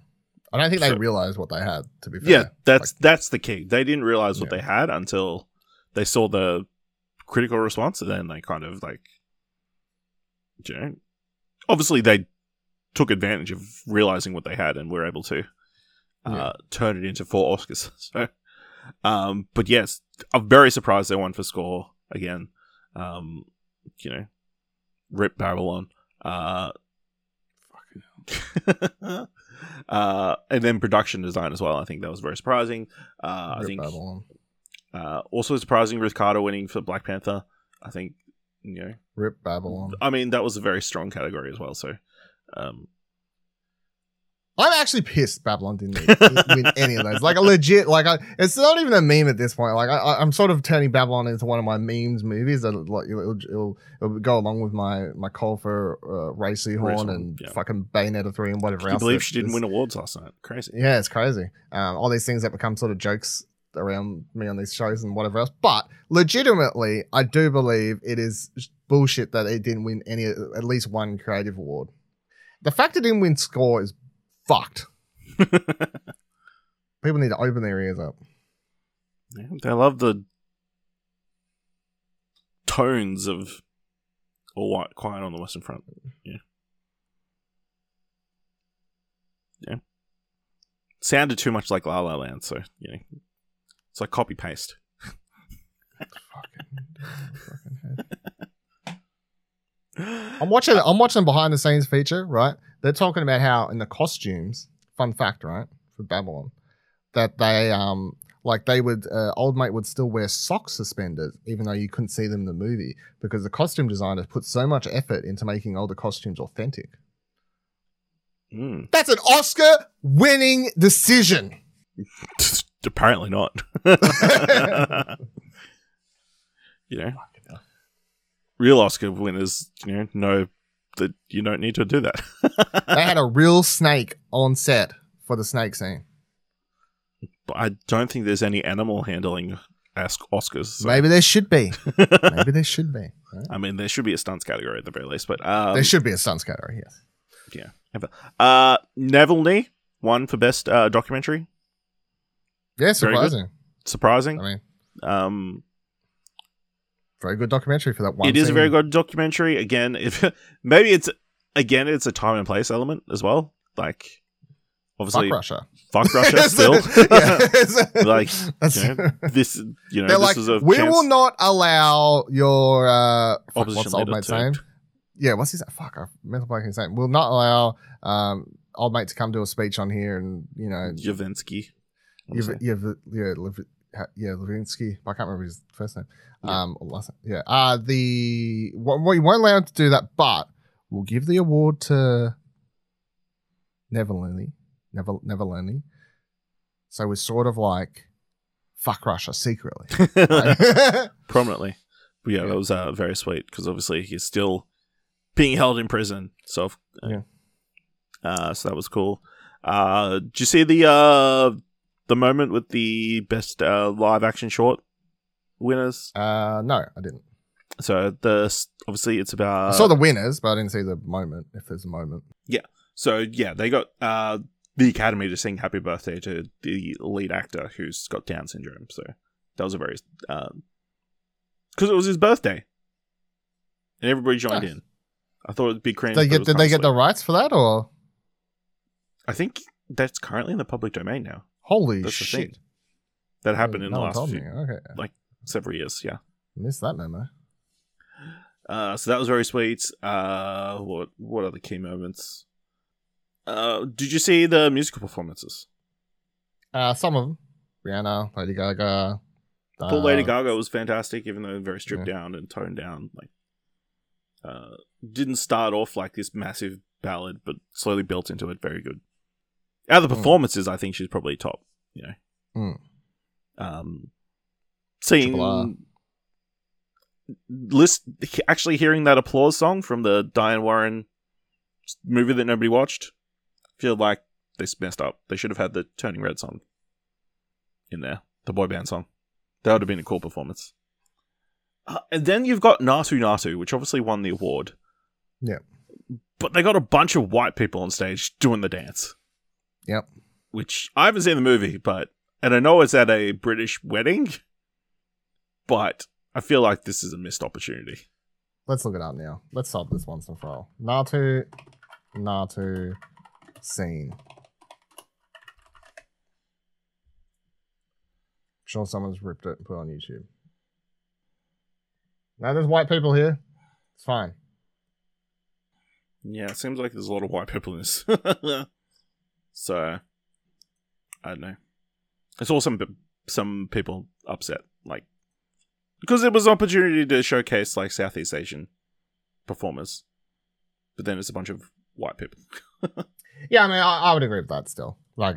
I don't think they so- realized what they had. To be fair, Yeah, that's that's the key. They didn't realize what Yeah. they had until they saw the critical response, and then they kind of like, you know, obviously they took advantage of realizing what they had and were able to uh, Yeah. turn it into four Oscars. So, um, but yes, I'm very surprised they won for score again. Um, you know, rip Babylon. Uh, uh, and then production design as well. I think that was very surprising. Uh, I think Babylon. Uh, also surprising Ruth Carter winning for Black Panther. I think you know. Rip Babylon. I mean, that was a very strong category as well. So, um, I'm actually pissed Babylon didn't win any of those. Like a legit, like I, it's not even a meme at this point. Like I, I- I'm sort of turning Babylon into one of my memes movies that like it'll, it'll, it'll go along with my my call for uh, Ray Seahorn Seahorn, and yeah. fucking Bayonetta three and whatever can you else. believe she didn't is- win awards last night? Crazy. Yeah, it's crazy. Um, all these things that become sort of jokes around me on these shows and whatever else. But legitimately, I do believe it is bullshit that it didn't win any, at least one creative award. The fact it didn't win score is fucked. People need to open their ears up. Yeah, they love the tones of All White Quiet on the Western Front. Yeah. Yeah. Sounded too much like La La Land, so, you know, it's like copy paste. I'm watching. I'm watching behind the scenes feature. Right, they're talking about how in the costumes. Fun fact, right, for Babylon, that they um like they would uh, old mate would still wear sock suspenders even though you couldn't see them in the movie because the costume designer put so much effort into making all the costumes authentic. Mm. That's an Oscar winning decision. Apparently not. you know, real Oscar winners, you know, know that you don't need to do that. They had a real snake on set for the snake scene. but I don't think there's any animal handling ask Oscars. so- Maybe there should be. Maybe there should be. right? I mean, there should be a stunts category at the very least, but um, there should be a stunts category, yes. yeah. Uh, Navalny won for best uh, documentary. Yeah, surprising. Surprising. I mean, Um, very good documentary for that one. it is a very good documentary. Again, if maybe it's again it's a time and place element as well. Like obviously, Fuck Russia. fuck Russia still. Yeah, like you know, this, you know, They're this like, is a we chance. will not allow your uh, fuck, Opposition what's old mate's name? Yeah, what's his fuck? I mental blank his name. We'll not allow um old mate to come do a speech on here, and you know, Yavensky. I wanna you've, say. you've, yeah, Lev- yeah, Levinsky. I can't remember his first name. Yeah. Um, last name. yeah. Uh, the we won't allow him to do that, but we'll give the award to Neverlini, Never Neverlini. So we're sort of like fuck Russia secretly. Right? prominently. But yeah, Yeah. that was uh, very sweet because obviously he's still being held in prison. So, uh, Yeah. uh, so that was cool. Uh, did you see the uh, the moment with the best uh, live action short winners? uh, no, I didn't. So the obviously it's about I saw the winners, but I didn't see the moment. If there's a moment, Yeah. So yeah, they got uh, the Academy to sing "Happy Birthday" to the lead actor who's got Down syndrome. So that was a very because it was his birthday, and everybody joined Nice. in. I thought it'd be cringe. did they get did they get the rights for that or I think that's currently in the public domain now. Holy That's shit? That happened in No the last few. Okay, several years. Yeah. missed that memo. Uh, so that was very sweet. Uh, what what are the key moments? Uh, did you see the musical performances? Uh, some of them, Rihanna, Lady Gaga. Poor uh, Lady Gaga was fantastic, even though very stripped down and toned down. Like, uh, didn't start off like this massive ballad, but slowly built into it. Very good. Out of the Mm. performances, I think she's probably top. You know, Mm. um, seeing list actually hearing that applause song from the Diane Warren movie that nobody watched. Feel like they messed up. They should have had the Turning Red song in there, the boy band song. That would have been a cool performance. Uh, and then you've got Naatu Naatu, which obviously won the award. Yeah. But they got a bunch of white people on stage doing the dance. Yep. Which I haven't seen the movie, but and I know it's at a British wedding, but I feel like this is a missed opportunity. Let's look it up now. Let's solve this once and for all. Naatu, Naatu, scene. sure someone's ripped it and put it on YouTube. Now there's white people here. It's fine. Yeah, it seems like there's a lot of white people in this. so, I don't know. I saw some some people upset, like because it was an opportunity to showcase like Southeast Asian performers, but then it's a bunch of white people. Yeah, I mean, I, I would agree with that still. Like,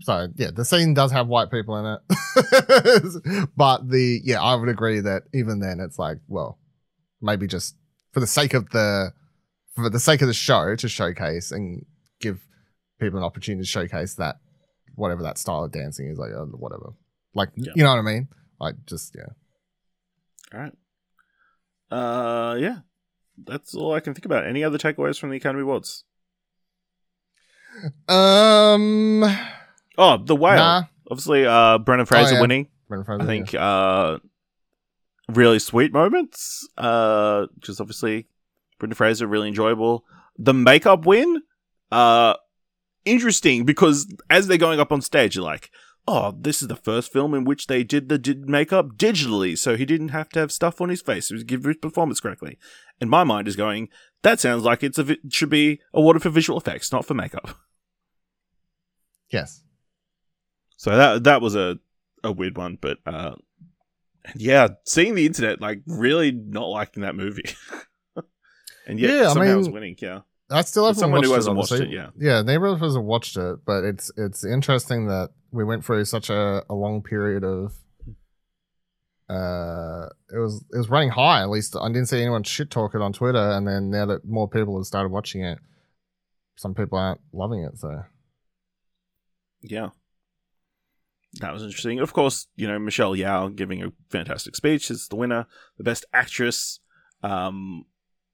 so yeah, the scene does have white people in it, but the yeah, I would agree that even then, it's like, well, maybe just for the sake of the for the sake of the show to showcase and give people an opportunity to showcase that whatever that style of dancing is, like uh, whatever, like Yeah. you know what I mean? Like, just yeah. All right. Uh, yeah, that's all I can think about. Any other takeaways from the Academy Awards? Um, Oh, the whale. nah. Obviously, uh, Brendan Fraser yeah. winning. Brendan Fraser, I think uh, really sweet moments. Uh, just obviously Brendan Fraser really enjoyable. The makeup win, uh, interesting because as they're going up on stage, you're like, oh, this is the first film in which they did the did makeup digitally, so he didn't have to have stuff on his face to give his performance correctly. And my mind is going, that sounds like it's a vi- should be awarded for visual effects, not for makeup. yes. So that that was a a weird one, but uh, yeah, seeing the internet like really not liking that movie, and yet Yeah, I somehow it was mean- winning. Yeah, I still haven't someone watched who it, hasn't watched it, yeah. Yeah, neither of us have watched it, but it's it's interesting that we went through such a, a long period of uh it was it was running high at least i didn't see anyone shit talk it on twitter and then now that more people have started watching it some people aren't loving it so Yeah. That was interesting. Of course, you know, Michelle Yeoh giving a fantastic speech is the winner, the best actress. Um,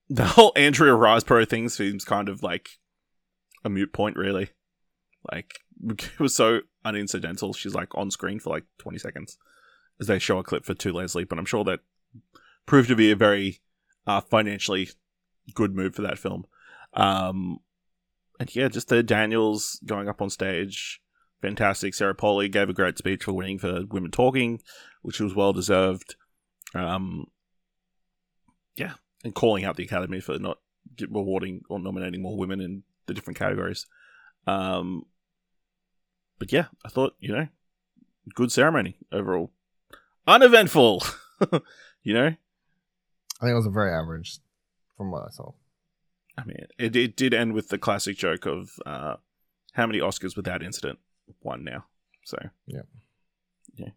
the whole Andrea Riseborough thing seems kind of like a mute point, really. Like, it was so unincidental. She's like on screen for like 20 seconds as they show a clip for To Leslie, but I'm sure that proved to be a very uh, financially good move for that film. Um, and yeah, just the Daniels going up on stage fantastic. Sarah Polley gave a great speech for winning for Women Talking, which was well deserved. Um, yeah, and calling out the Academy for not rewarding or nominating more women in the different categories. Um, but yeah, I thought you know, good ceremony overall, uneventful. you know, i think it was a very average from what i saw I mean, it, it did end with the classic joke of uh, how many Oscars without incident won now. So Yeah. yeah,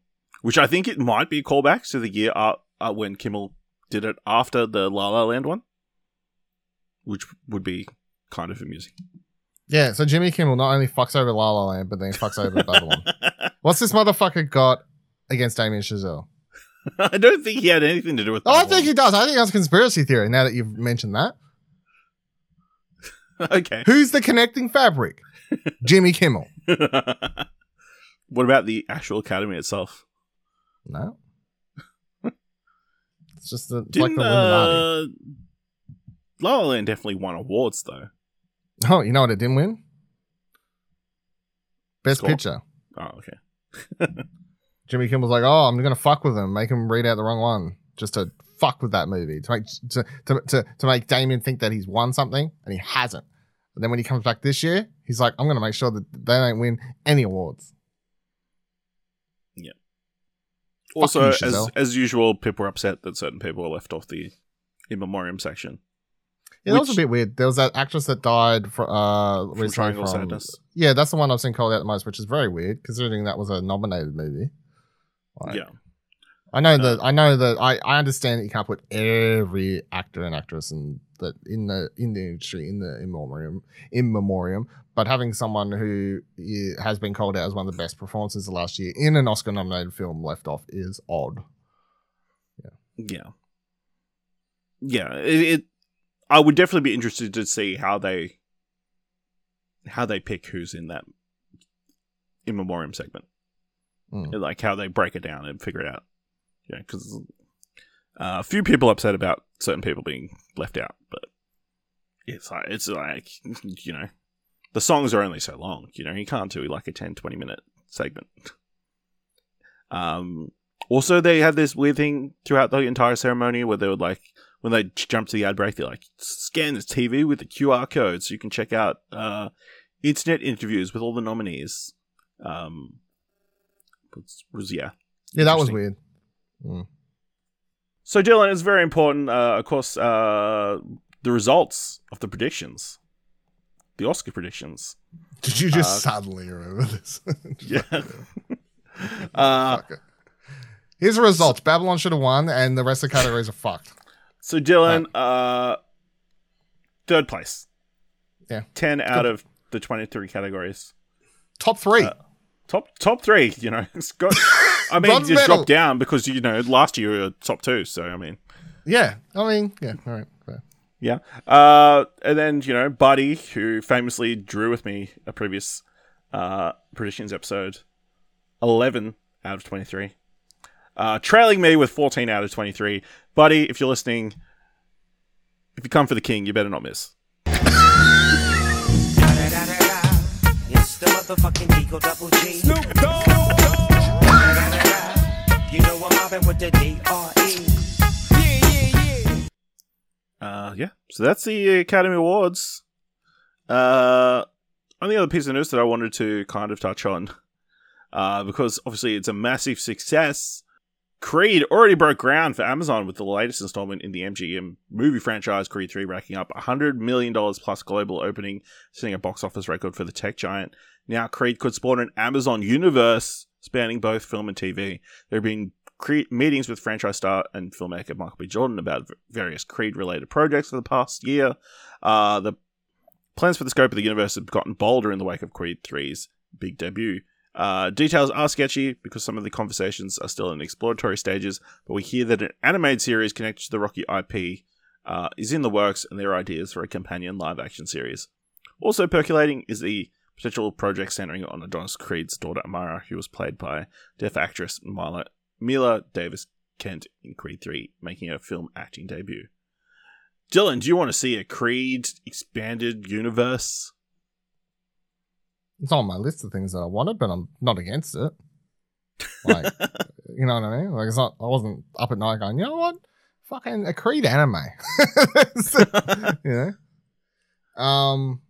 which I think it might be a callback to the year uh, uh, when Kimmel did it after the La La Land one, which would be kind of amusing. yeah so jimmy kimmel not only fucks over la la land but then he fucks over babylon what's this motherfucker got against damien chazelle I don't think he had anything to do with. oh i think he does i think that's a conspiracy theory now that you've mentioned that okay. who's the connecting fabric jimmy kimmel what about the actual Academy itself? No. It's just the, it's like Didn't the uh, La La Land definitely won awards though? Oh, you know what it didn't win? Best Score? picture. Oh, okay. Jimmy Kimmel's like, oh, I'm gonna fuck with him, make him read out the wrong one, just to fuck with that movie, to make to to to, to make Damien think that he's won something and he hasn't. And then when he comes back this year, he's like, I'm gonna make sure that they don't win any awards. Also, as as usual, people were upset that certain people were left off the in memoriam section. Yeah, that was a bit weird. There was that actress that died for, uh, From Triangle from- Sadness. Yeah, that's the one I've seen called out the most, which is very weird considering that was a nominated movie. Like, yeah, I know Uh, that I know that I, I understand that you can't put every actor and actress in that in the in the industry in the in memoriam in memoriam, but having someone who has been called out as one of the best performances of last year in an Oscar nominated film left off is odd. yeah, yeah. It, it. I would definitely be interested to see how they how they pick who's in that in memoriam segment, Mm. like how they break it down and figure it out. Yeah, because uh, a few people upset about certain people being left out, but it's like it's like you know the songs are only so long. You know, you can't do like a 10, 20 minute segment. Um, also, they had this weird thing throughout the entire ceremony where they would like, when they jump to the ad break, they're like, scan this TV with the QR code so you can check out uh, internet interviews with all the nominees. Um, was, was yeah. Yeah, that was Interesting. Weird. So, Dylan, it's very important, uh, of course, uh, the results of the predictions, the Oscar predictions. Did you just Uh, suddenly remember this? Yeah. uh, Fuck it. Here's the results. Babylon should have won, and the rest of the categories are fucked. So Dylan, uh, third place. Yeah. ten out of the twenty-three categories. Top three. Top top three. You know, it's got. I mean, you medal. dropped down because you know last year you were top two. So I mean, yeah, I mean, yeah, all right. fair. yeah. Uh, and then you know, Buddy, who famously drew with me a previous uh predictions episode, eleven out of twenty-three. Uh, trailing me with 14 out of 23. Buddy, if you're listening, if you come for the king, you better not miss. Motherfucking Eagle Double G. Snoop Dogg. You know I'm mobbing with the D.R.E. Uh, yeah. So that's the Academy Awards. Uh, only other piece of news that I wanted to kind of touch on, uh, because obviously it's a massive success. Creed already broke ground for Amazon with the latest installment in the MGM movie franchise, Creed 3, racking up $100 million plus global opening, setting a box office record for the tech giant. Now, Creed could spawn an Amazon universe spanning both film and TV. There have been meetings with franchise star and filmmaker Michael B. Jordan about v- various Creed related projects for the past year. Uh, the plans for the scope of the universe have gotten bolder in the wake of Creed 3's big debut. Uh, details are sketchy because some of the conversations are still in exploratory stages, but we hear that an animated series connected to the Rocky IP uh, is in the works and there are ideas for a companion live action series. Also percolating is the potential project centering on Adonis Creed's daughter Amara, who was played by deaf actress Mila, Mila Davis Kent in Creed 3, making her film acting debut. Dylan, do you want to see a Creed expanded universe? It's on my list of things that I wanted, but I'm not against it. Like, you know what I mean? Like, it's not. I wasn't up at night going, you know what? Fucking a Creed anime. you know. Um.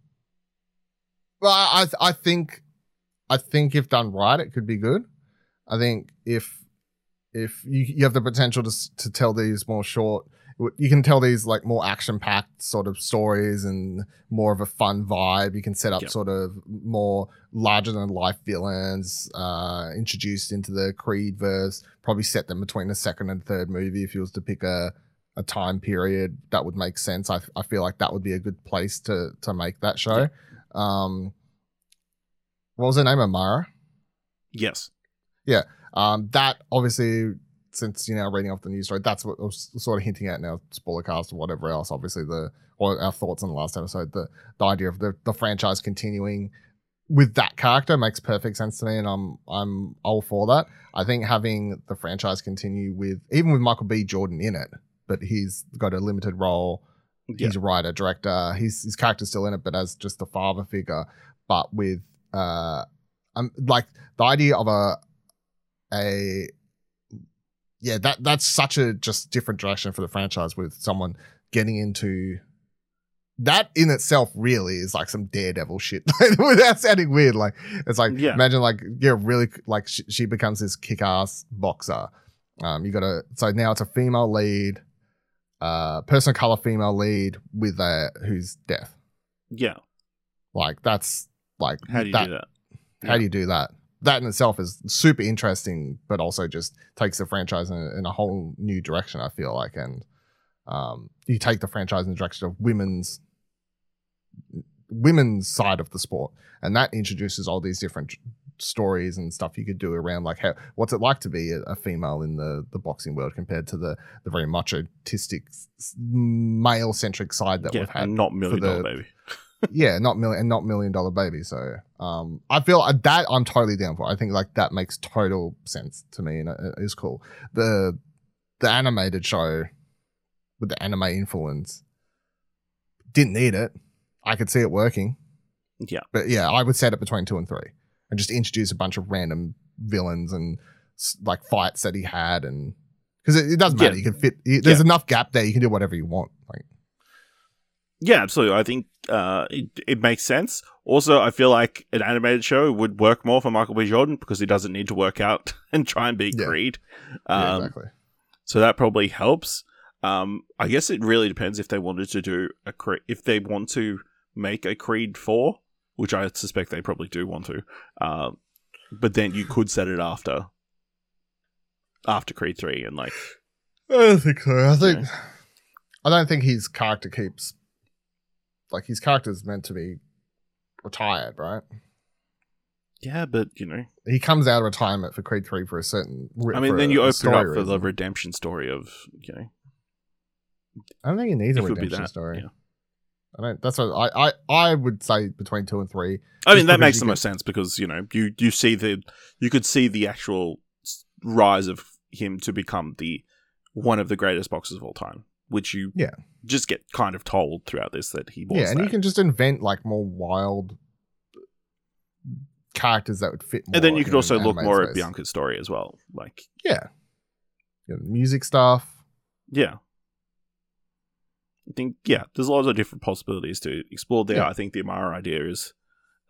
Well, I I think, I think if done right, it could be good. I think if if you you have the potential to to tell these more short, you can tell these like more action packed sort of stories and more of a fun vibe. You can set up Yep. sort of more larger than life villains uh, introduced into the Creed verse. Probably set them between the second and third movie if you was to pick a a time period that would make sense. I, I feel like that would be a good place to to make that show. Um, what was her name? Amara. Yes. Yeah. Um, that obviously, since you know reading off the news story, that's what I was sort of hinting at now. Spoiler cast or whatever else. Obviously, the or our thoughts on the last episode. The the idea of the the franchise continuing with that character makes perfect sense to me, and I'm I'm all for that. I think having the franchise continue with even with Michael B. Jordan in it, but he's got a limited role. Yeah. He's a writer, director. He's his character's still in it, but as just the father figure. But with uh, um, like the idea of a a yeah that that's such a just different direction for the franchise with someone getting into that in itself really is like some daredevil shit without sounding weird like it's like Yeah. imagine like yeah really like she, she becomes this kick-ass boxer um you gotta so now it's a female lead uh person of color female lead with a who's deaf Yeah. like that's like How do you that, do that? how Yeah. do you do that? That in itself is super interesting, but also just takes the franchise in a, in a whole new direction. I feel like, and um, you take the franchise in the direction of women's women's side of the sport, and that introduces all these different stories and stuff you could do around like how what's it like to be a, a female in the the boxing world compared to the the very much artistic male centric side that yeah, we've had not million the- dollar baby. Yeah, not million and not million dollar baby. So um, I feel uh, that I'm totally down for. I think like that makes total sense to me and it it is cool. The the animated show with the anime influence didn't need it. I could see it working, Yeah. but yeah, I would set it between two and three and just introduce a bunch of random villains and like fights that he had and because it, it doesn't matter. Yeah. You can fit. you- There's Yeah. enough gap there. You can do whatever you want. Like Yeah, absolutely. I think uh, it, it makes sense. Also, I feel like an animated show would work more for Michael B. Jordan because he doesn't need to work out and try and be Yeah. Creed. yeah, Um, exactly. So that probably helps. Um, I guess it really depends if they wanted to do a Creed, if they want to make a Creed four, which I suspect they probably do want to. Uh, but then you could set it after after Creed three and like I don't think so. I think Yeah. I don't think his character keeps like his character's meant to be retired, right? yeah, but you know, He comes out of retirement for Creed Three for a certain. I mean, then a- you open up for the redemption story of you know I don't think he needs a it could be redemption story. yeah. I don't. That's what I, I I would say between two and three. I mean, that makes the most sense because you know you you see the you could see the actual rise of him to become the one of the greatest boxers of all time, which you Yeah. just get kind of told throughout this that he was. yeah, and you can just invent like more wild characters that would fit. More and then you could also look more at. Bianca's story as well. Like, Yeah, yeah, music stuff. yeah, I think yeah, there's lots of different possibilities to explore there. Yeah. I think the Amara idea is,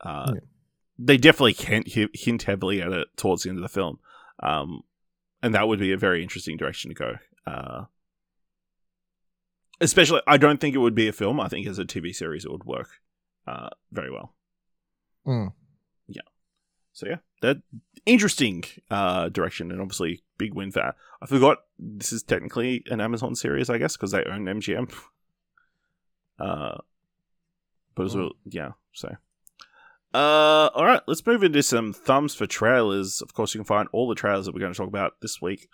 uh, Yeah. they definitely hint hint heavily at it towards the end of the film, um, and that would be a very interesting direction to go. Uh, especially, I don't think it would be a film. I think as a TV series, it would work uh, very well. Mm. So yeah, that interesting uh, direction, and obviously big win for. I forgot this is technically an Amazon series, I guess, because they own MGM. Uh, but as well, yeah. So, uh, all right, let's move into some thumbs for trailers. Of course, you can find all the trailers that we're going to talk about this week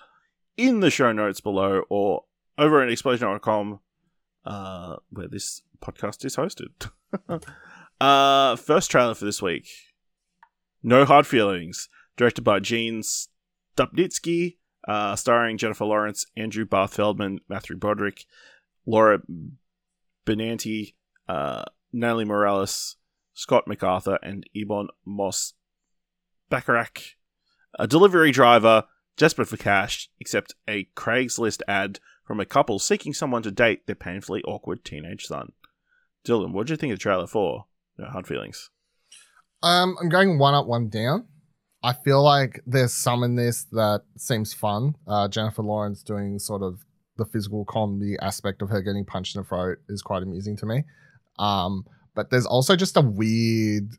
in the show notes below, or over at explosion.com, uh, where this podcast is hosted. uh, first trailer for this week. No Hard Feelings, directed by Gene Stupnitsky, uh, starring Jennifer Lawrence, Andrew Barth Feldman, Matthew Broderick, Laura Benanti, uh, Natalie Morales, Scott MacArthur, and Ebon Moss Bachrach. A delivery driver, desperate for cash, accept a Craigslist ad from a couple seeking someone to date their painfully awkward teenage son. Dylan, what do you think of the trailer for No Hard Feelings? Um, I'm going one up, one down. I feel like there's some in this that seems fun. Uh, Jennifer Lawrence doing sort of the physical comedy aspect of her getting punched in the throat is quite amusing to me. Um, but there's also just a weird,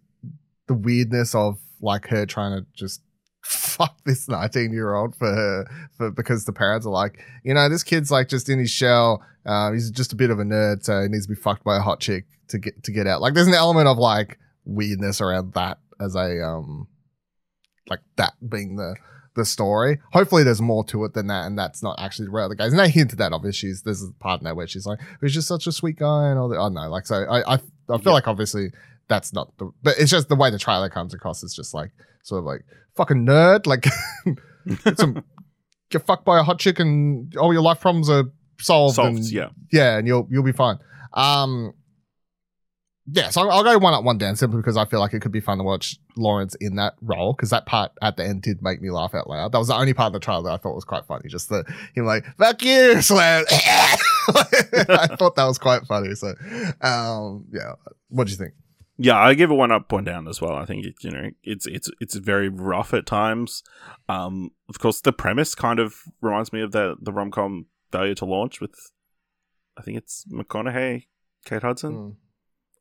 the weirdness of like her trying to just fuck this 19 year old for her for because the parents are like, you know, this kid's like just in his shell. Um, he's just a bit of a nerd, so he needs to be fucked by a hot chick to get to get out. Like, there's an element of like weirdness around that as a um like that being the the story. Hopefully there's more to it than that, and that's not actually the real the guys. And they hint at that obviously. She's there's a part in there where she's like, he's just such a sweet guy and all that. I don't know, like so I I, I feel Yeah. like obviously that's not the but it's just the way the trailer comes across is just like sort of like fucking nerd, like get some get fucked by a hot chick and all your life problems are solved. Solved, and, yeah. yeah, and you'll you'll be fine. Um, yeah, so I'll, I'll go one up, one down, simply because I feel like it could be fun to watch Lawrence in that role. Because that part at the end did make me laugh out loud. That was the only part of the trial that I thought was quite funny. Just the him like "fuck you," slam. I thought that was quite funny. So, um, yeah, what do you think? Yeah, I give it one up, one down as well. I think it, you know it's it's it's very rough at times. Um, of course, the premise kind of reminds me of the the rom com Failure to Launch with, I think it's McConaughey, Kate Hudson, Mm,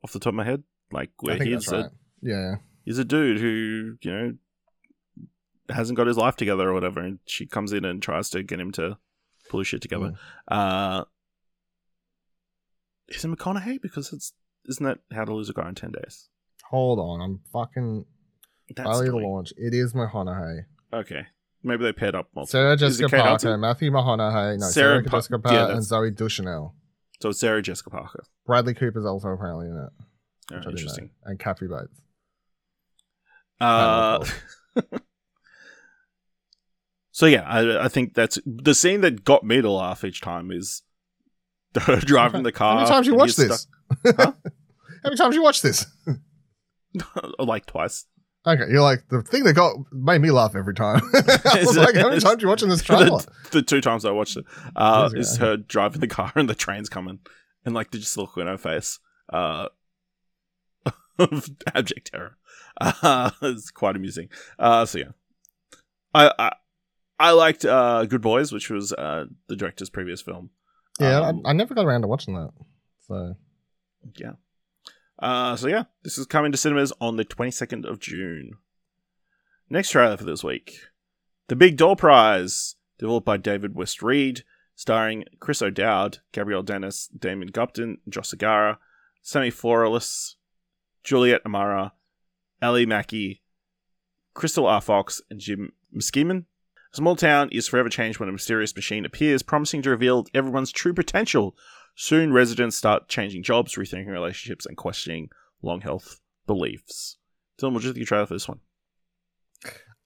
off the top of my head. Like where he's right. a Yeah, he's a dude who you know hasn't got his life together or whatever, and she comes in and tries to get him to pull his shit together. Mm. Uh, is it McConaughey? Because it's isn't that How to Lose a Guy in Ten Days? hold on, I'm fucking That's failure to launch. It is Mahoney. Okay. Maybe they paired up multiple. Sarah Jessica Parker? Matthew Mahoney, no, Sarah Sarah, Pa- Jessica Parker, that's- and Zooey Deschanel. So it's Sarah Jessica Parker. Bradley Cooper's also apparently in it. Oh, which I didn't know. interesting. And Kathy Bates. Uh, so yeah, I, I think that's the scene that got me to laugh each time is her driving the car. How many times you watch this? Huh? How many times you watch this? like twice. Okay, you're like the thing that got made me laugh every time. I was like, how many times you watching this trailer? the, the two times I watched it uh, is her driving the car and the train's coming, and like the just look in her face uh, of abject terror. Uh, it's quite amusing. Uh, so yeah, I I, I liked uh, Good Boys, which was uh, the director's previous film. yeah, Um, I, I never got around to watching that. So yeah. Uh, so yeah, this is coming to cinemas on the 22nd of June. Next trailer for this week. The Big Door Prize, developed by David West Reed, starring Chris O'Dowd, Gabrielle Dennis, Damon Gupton, Josh Segarra, Sammy Floralis, Djouliet Amara, Ally Maki, Crystal R. Fox, and Jim Meskimen. A small town is forever changed when a mysterious machine appears, promising to reveal everyone's true potential. Soon, residents start changing jobs, rethinking relationships, and questioning long health beliefs. Dylan, what do you think of the trailer for this one?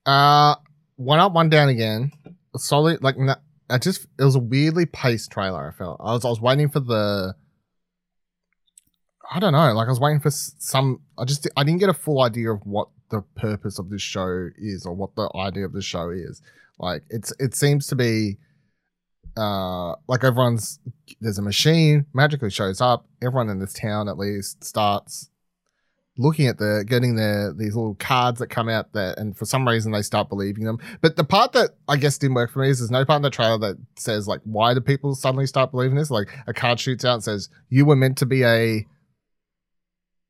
uh one up, one down again. Solid like I just it was a weirdly paced trailer, I felt. I was I was waiting for the I don't know, like I was waiting for some I just I didn't get a full idea of what the purpose of this show is or what the idea of the show is. Like it's it seems to be uh like everyone's there's a machine magically shows up everyone in this town at least starts looking at the getting their these little cards that come out there, and for some reason they start believing them. But the part that I guess didn't work for me is there's no part in the trailer that says like why do people suddenly start believing this? Like a card shoots out and says you were meant to be a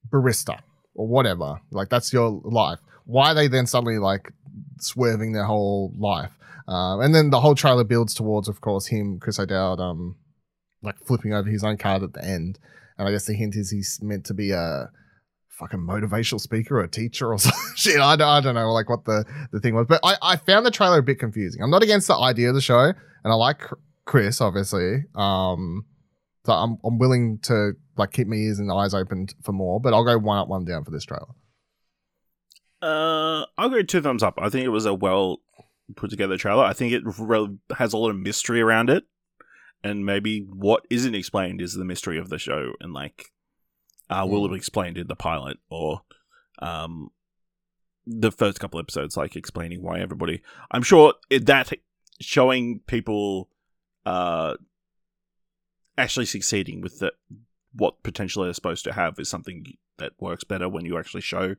barista or whatever. Like that's your life. Why are they then suddenly like swerving their whole life? Um, and then the whole trailer builds towards, of course, him, Chris O'Dowd, um, like flipping over his own card at the end. And I guess the hint is he's meant to be a fucking motivational speaker or a teacher or some shit. I don't, I don't know like what the, the thing was. But I, I found the trailer a bit confusing. I'm not against the idea of the show, and I like Chris, obviously. Um, so I'm I'm willing to like keep my ears and eyes open for more, but I'll go one up, one down for this trailer. Uh, I'll go two thumbs up. I think it was a well put together trailer. I think it re- has a lot of mystery around it, and maybe what isn't explained is the mystery of the show, and like, uh, will it be explained in the pilot or, um, the first couple episodes, like explaining why everybody. I'm sure it, that showing people, uh, actually succeeding with the what potential they're supposed to have is something that works better when you actually show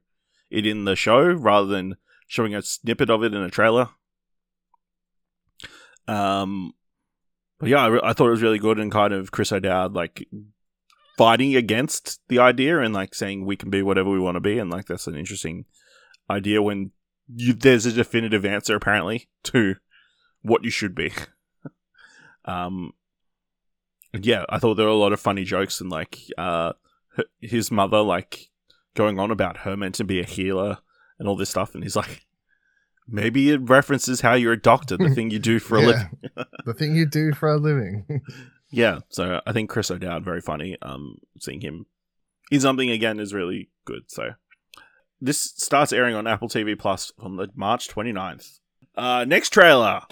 it in the show rather than showing a snippet of it in a trailer. Um, but yeah, I, re- I thought it was really good and kind of Chris O'Dowd like fighting against the idea and like saying we can be whatever we want to be, and like that's an interesting idea when you, there's a definitive answer apparently to what you should be. um, yeah, I thought there were a lot of funny jokes and like uh, his mother like going on about her meant to be a healer and all this stuff, and he's like, maybe it references how you're a doctor, the thing you do for a living. the thing you do for a living. Yeah, so I think Chris O'Dowd very funny. Um, seeing him in something again is really good. So this starts airing on Apple TV Plus on the March 29th. Uh, next trailer,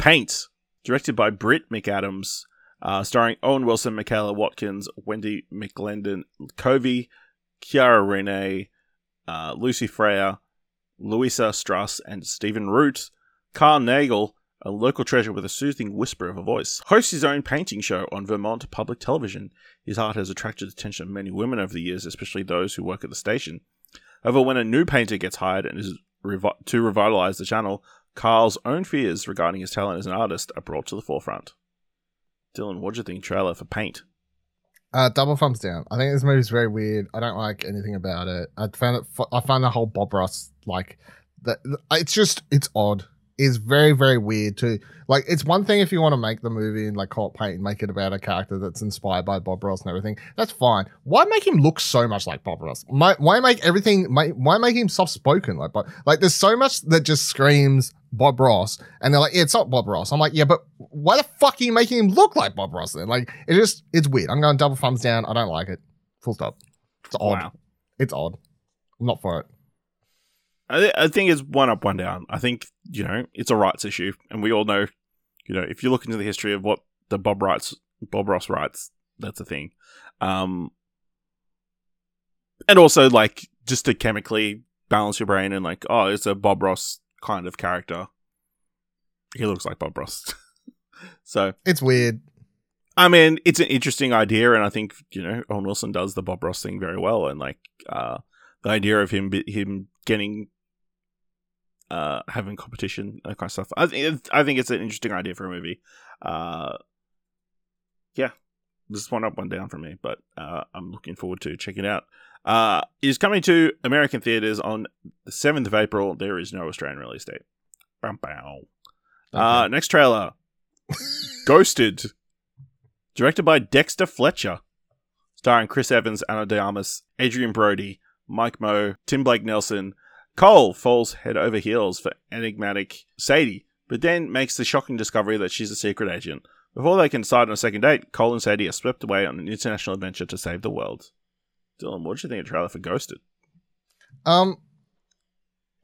Paint, directed by Brit McAdams, uh, starring Owen Wilson, Michaela Watkins, Wendi McLendon, Covey, Ciara Renée, uh, Lucy Freyer, Lusia Strus, and Stephen Root. Carl Nargle, a local treasure with a soothing whisper of a voice, hosts his own painting show on Vermont public television. His art has attracted the attention of many women over the years, especially those who work at the station. However, when a new painter gets hired and is revi- to revitalize the channel, Carl's own fears regarding his talent as an artist are brought to the forefront. Dylan, what do you think trailer for Paint? Uh, double thumbs down. I think this movie's very weird. I don't like anything about it. I found it. fu- I find the whole Bob Ross like that. It's just it's odd. It's very very weird too. Like it's one thing if you want to make the movie and like call it paint and make it about a character that's inspired by Bob Ross and everything. That's fine. Why make him look so much like Bob Ross? Why, make everything? Why make him soft spoken like? Like there's so much that just screams Bob Ross, and they're like, yeah, it's not Bob Ross. I'm like, yeah, but why the fuck are you making him look like Bob Ross then? Like, it just, it's weird. I'm going double thumbs down. I don't like it. Full stop. It's odd. Wow. It's odd. I'm not for it. I, th- I think it's one up, one down. I think you know it's a rights issue, and we all know, you know, if you look into the history of what the Bob rights, Bob Ross rights, that's a thing. Um, and also like just to chemically balance your brain and like, oh, it's a Bob Ross kind of character. He looks like Bob Ross. so It's weird. I mean, it's an interesting idea, and I think you know Owen Wilson does the Bob Ross thing very well, and like uh, the idea of him him getting uh, having competition that kind of stuff. I think I think it's an interesting idea for a movie. Uh, yeah, just one up, one down for me, but uh, I'm looking forward to checking it out. Uh, is coming to American theaters on the seventh of April. There is no Australian release date. Bow, bow. Uh, next trailer, Ghosted, directed by Dexter Fletcher, starring Chris Evans, Ana de Armas, Adrien Brody, Mike Moh, Tim Blake Nelson. Cole falls head over heels for enigmatic Sadie, but then makes the shocking discovery that she's a secret agent. Before they can decide on a second date, Cole and Sadie are swept away on an international adventure to save the world. Dylan, what do you think of the trailer for Ghosted? Um,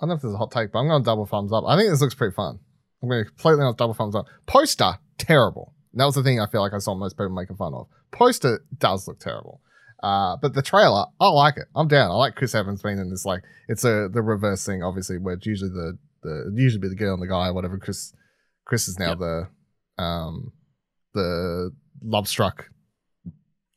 I don't know if there's a hot take, but I'm going to double thumbs up. I think this looks pretty fun. I'm going to completely honest, double thumbs up. Poster, terrible. That was the thing I feel like I saw most people making fun of. Poster does look terrible. Uh, but the trailer, I like it. I'm down. I like Chris Evans being in this. Like, it's a the reverse thing, obviously, where it's usually the the usually be the girl and the guy, whatever. Chris Chris is now Yep. the um the love struck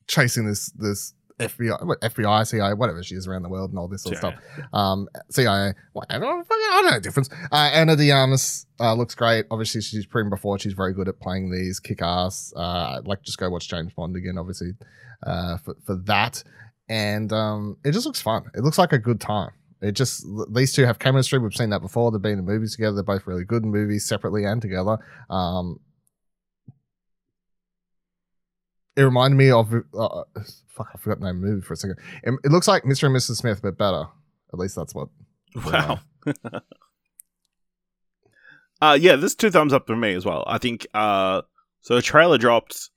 chasing this this FBI, FBI, CIA, whatever she is around the world and all this sort of stuff. Um, CIA, whatever, I don't I don't know the difference. Uh, Ana de Armas uh, looks great. Obviously, she's proven before she's very good at playing these kick ass. Uh, like, just go watch James Bond again, obviously, uh, for, for that. And um, it just looks fun. It looks like a good time. It just, these two have chemistry. We've seen that before. They've been in movies together. They're both really good in movies separately and together. Um, it reminded me of uh, fuck. I forgot the name of the movie for a second. It, it looks like Mr. and Mrs. Smith, but better. At least that's what. Wow. uh yeah, this two thumbs up for me as well. I think uh so the trailer dropped.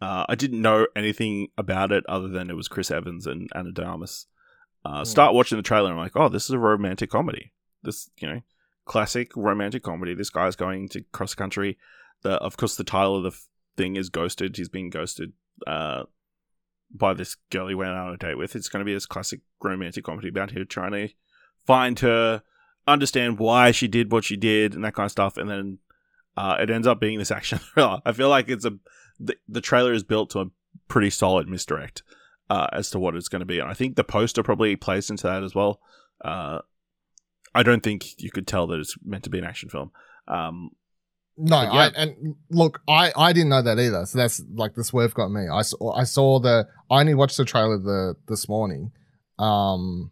Uh I didn't know anything about it other than it was Chris Evans and Ana de Armas. Uh start watching the trailer and I'm like, oh, this is a romantic comedy. This, you know, classic romantic comedy. This guy's going to cross country. The of course the title of the f- thing is ghosted. He's being ghosted uh by this girl he went on a date with. It's going to be this classic romantic comedy about her trying to find her, understand why she did what she did, and that kind of stuff. And then uh, it ends up being this action thriller. I feel like it's a the, the trailer is built to a pretty solid misdirect uh, as to what it's going to be, and I think the poster probably plays into that as well. Uh, I don't think you could tell that it's meant to be an action film. Um, No, yeah. I, and look, I, I didn't know that either. So that's like the swerve got me. I saw I saw the I only watched the trailer the this morning. Um,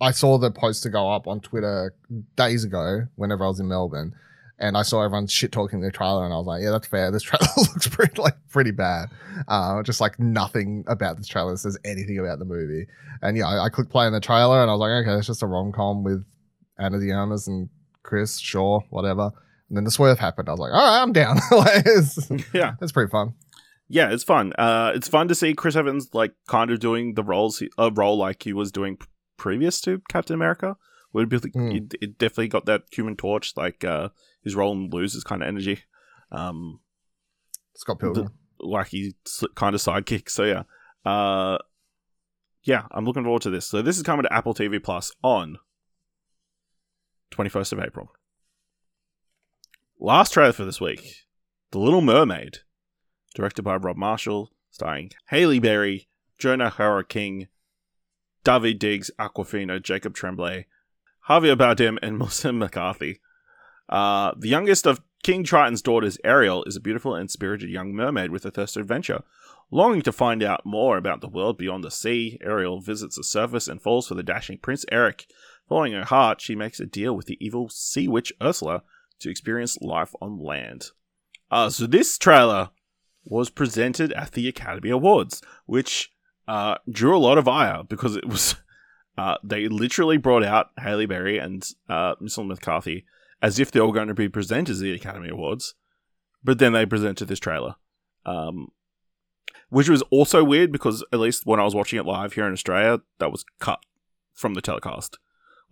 I saw the poster go up on Twitter days ago whenever I was in Melbourne, and I saw everyone shit talking the trailer, and I was like, yeah, that's fair. This trailer looks pretty like pretty bad. Uh, just like nothing about this trailer says anything about the movie. And yeah, I, I clicked play on the trailer, and I was like, okay, it's just a rom com with Ana de Armas and Chris, Shaw, whatever. And then the swerve happened. I was like, all right, I'm down. Like, it's, yeah, it's pretty fun. yeah, it's fun. Uh, it's fun to see Chris Evans like kind of doing the roles he, a role like he was doing p- previous to Captain America. Would be Mm. it, it definitely got that Human Torch like uh, his role in Blues kind of energy. Um, Scott Pilgrim. wacky kind of sidekick. So yeah, uh, yeah, I'm looking forward to this. So this is coming to Apple TV Plus on 21st of April. Last trailer for this week, The Little Mermaid, directed by Rob Marshall, starring Halle Bailey, Jonah Hara King, Daveed Diggs, Awkwafina, Jacob Tremblay, Javier Bardem, and Melissa McCarthy. Uh, the youngest of King Triton's daughters, Ariel, is a beautiful and spirited young mermaid with a thirst for adventure. Longing to find out more about the world beyond the sea, Ariel visits the surface and falls for the dashing Prince Eric. Following her heart, she makes a deal with the evil sea witch Ursula to experience life on land. Uh, so this trailer was presented at the Academy Awards, which uh, drew a lot of ire because it was uh, they literally brought out Halle Bailey and uh, Melissa McCarthy as if they were going to be presenters at the Academy Awards, but then they presented this trailer, um, which was also weird because at least when I was watching it live here in Australia, that was cut from the telecast.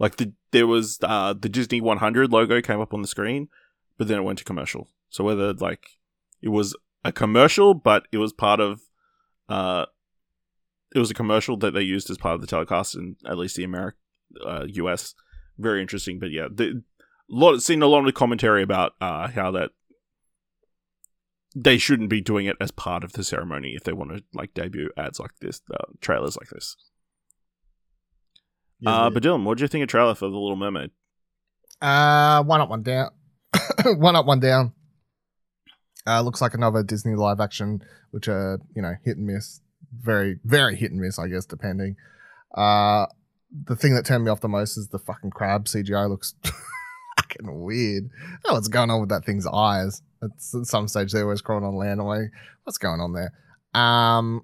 Like the there was uh, the Disney 100 logo came up on the screen, but then it went to commercial. So whether like it was a commercial, but it was part of uh, it was a commercial that they used as part of the telecast in at least the America uh, US. Very interesting, but yeah, the lot seen a lot of commentary about uh, how that they shouldn't be doing it as part of the ceremony if they want to like debut ads like this, uh, trailers like this. Uh, but Dylan, what do you think of trailer for The Little Mermaid? Uh, one up, one down. one up, one down. Uh, looks like another Disney live action, which are you know hit and miss, very very hit and miss, I guess, depending. Uh, the thing that turned me off the most is the fucking crab CGI looks fucking weird. I don't what's going on with that thing's eyes. It's, at some stage they always crawling on land. I'm like, what's going on there? Um,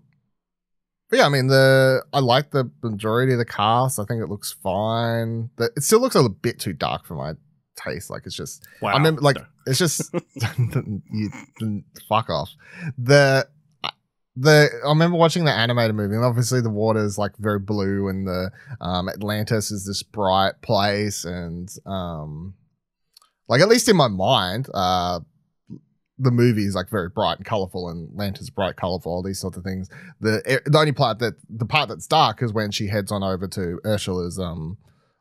but yeah, I mean the I like the majority of the cast. I think it looks fine. The, it still looks a little bit too dark for my taste. Like it's just Wow, I remember like No. it's just you fuck off. The the I remember watching the animated movie, and obviously the water is like very blue, and the um, Atlantis is this bright place, and um, like at least in my mind, uh, the movie is like very bright and colorful, and Atlantis is bright, colorful, all these sorts of things. The the only part that the part that's dark is when she heads on over to Ursula's um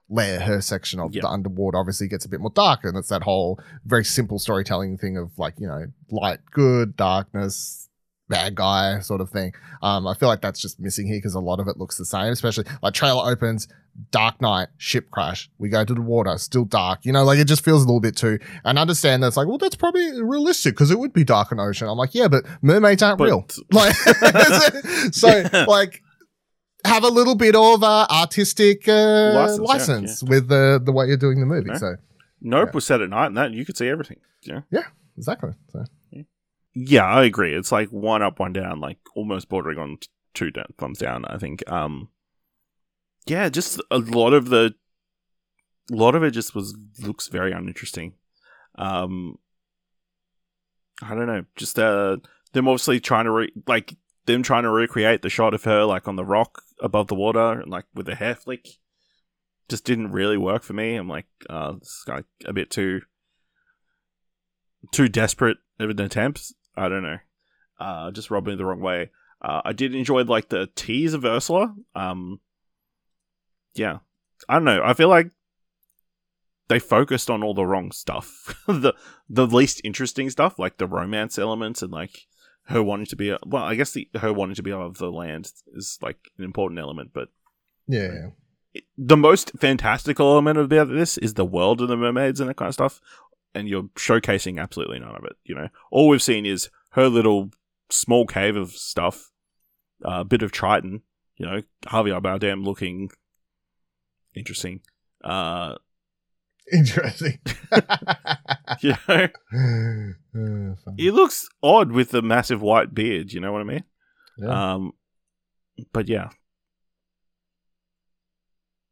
lair, her section of Yeah. the underwater obviously gets a bit more dark and it's that whole very simple storytelling thing of like you know light good, darkness, bad guy sort of thing. Um, I feel like that's just missing here because a lot of it looks the same, especially like trailer opens, dark night, ship crash. We go to the water, still dark. You know, like it just feels a little bit too. And I understand that's like, well, that's probably realistic because it would be dark and ocean. I'm like, yeah, but mermaids aren't But- real. Like, so like. Have a little bit of uh, artistic uh, License, license, yeah, with the the way you're doing the movie. So Nope Yeah. was set at night, and that you could see everything. Yeah, yeah, exactly. So yeah, I agree. It's like one up, one down, like almost bordering on t- two down, thumbs down. I think. Um, yeah, just a lot of the, a lot of it just was looks very uninteresting. Um, I don't know, just uh, them obviously trying to re- like them trying to recreate the shot of her like on the rock above the water and like with the hair flick. Just didn't really work for me. I'm like, uh, this is like a bit too, too desperate of an attempt. I don't know. Uh, just rubbed me the wrong way. Uh, I did enjoy like the tease of Ursula. Um, yeah, I don't know. I feel like they focused on all the wrong stuff. the the least interesting stuff, like the romance elements and like her wanting to be. Well, I guess the her wanting to be out of the land is like an important element, but yeah, it- the most fantastical element about this is the world of the mermaids and that kind of stuff, and you're showcasing absolutely none of it. You know, all we've seen is her little small cave of stuff, a bit of Triton. You know, Javier Bardem looking interesting. Uh, interesting. you know, Uh, he looks odd with the massive white beard. You know what I mean? Yeah. Um, but yeah,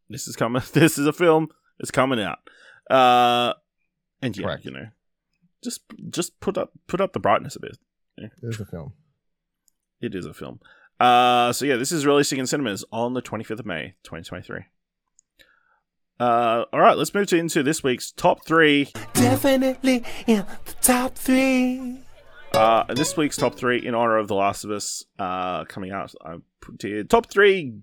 this is coming. This is a film. It's coming out. Uh, and yeah, Correct. you know, just just put up put up the brightness a bit. There's the film. It is a film. Uh, so yeah, this is releasing in cinemas on the 25th of May, 2023. Uh, all right, let's move to, into this week's top three. Definitely in the top three. Uh, this week's top three in honor of The Last of Us uh, coming out. I put here top three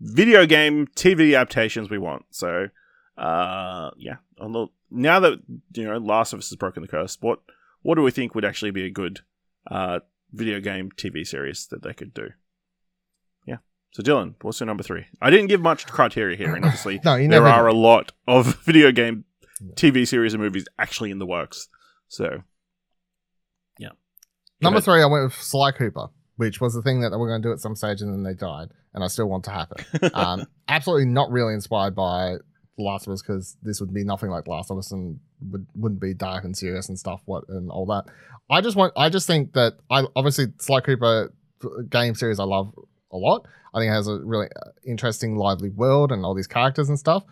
video game TV adaptations we want. So, uh, yeah, on the now that you know Last of Us has broken the curse, what what do we think would actually be a good uh, video game TV series that they could do? Yeah. So, Dylan, what's your number three? I didn't give much criteria here, and obviously No, you there are do. a lot of video game TV series and movies actually in the works. So, yeah. Number three, I went with Sly Cooper, which was the thing that they were going to do at some stage and then they died, and I still want to happen. Um, absolutely not really inspired by Last of Us because this would be nothing like Last of Us and would, wouldn't be dark and serious and stuff. What and all that. I just want. I just think that I obviously Sly Cooper game series I love a lot. I think it has a really uh, interesting, lively world and all these characters and stuff.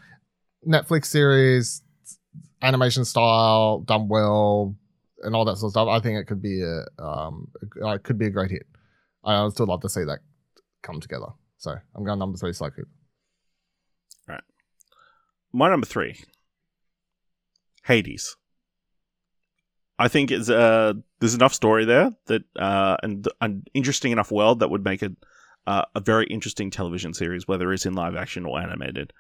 Netflix series, animation style, done well, and all that sort of stuff. I think it could be a um, uh, it could be a great hit. I would still love to see that come together. So I'm going number three, Sly Cooper. My number three hades i think it's uh there's enough story there that uh and an interesting enough world that would make it uh, a very interesting television series whether it's in live action or animated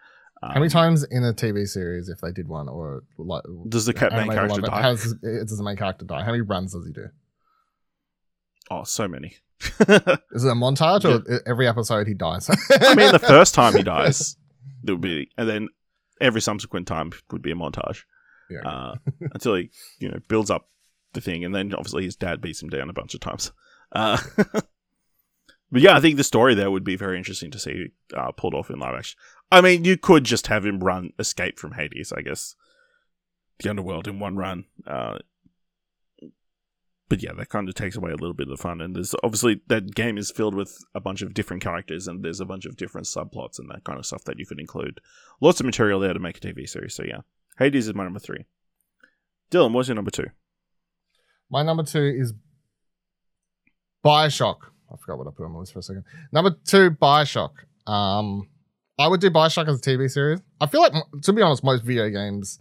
um, How many times in a TV series, if they did one, or like does the ca- main character die Has, does the main character die? How many runs does he do? oh so many Is it a montage or every episode he dies? i mean the first time he dies there would be and then every subsequent time would be a montage yeah. uh, until he, you know, builds up the thing, and then obviously his dad beats him down a bunch of times. Uh, but yeah, I think the story there would be very interesting to see uh, pulled off in live action. I mean, you could just have him run escape from Hades, I guess, the underworld in one run. Uh, but yeah, that kind of takes away a little bit of the fun. And there's obviously that game is filled with a bunch of different characters, and there's a bunch of different subplots and that kind of stuff that you could include. Lots of material there to make a TV series. So yeah, Hades is my number three. Dylan, what's your number two? My number two is Bioshock. I forgot what I put on my list for a second. Number two, Bioshock. Um, I would do Bioshock as a TV series. I feel like, to be honest, most video games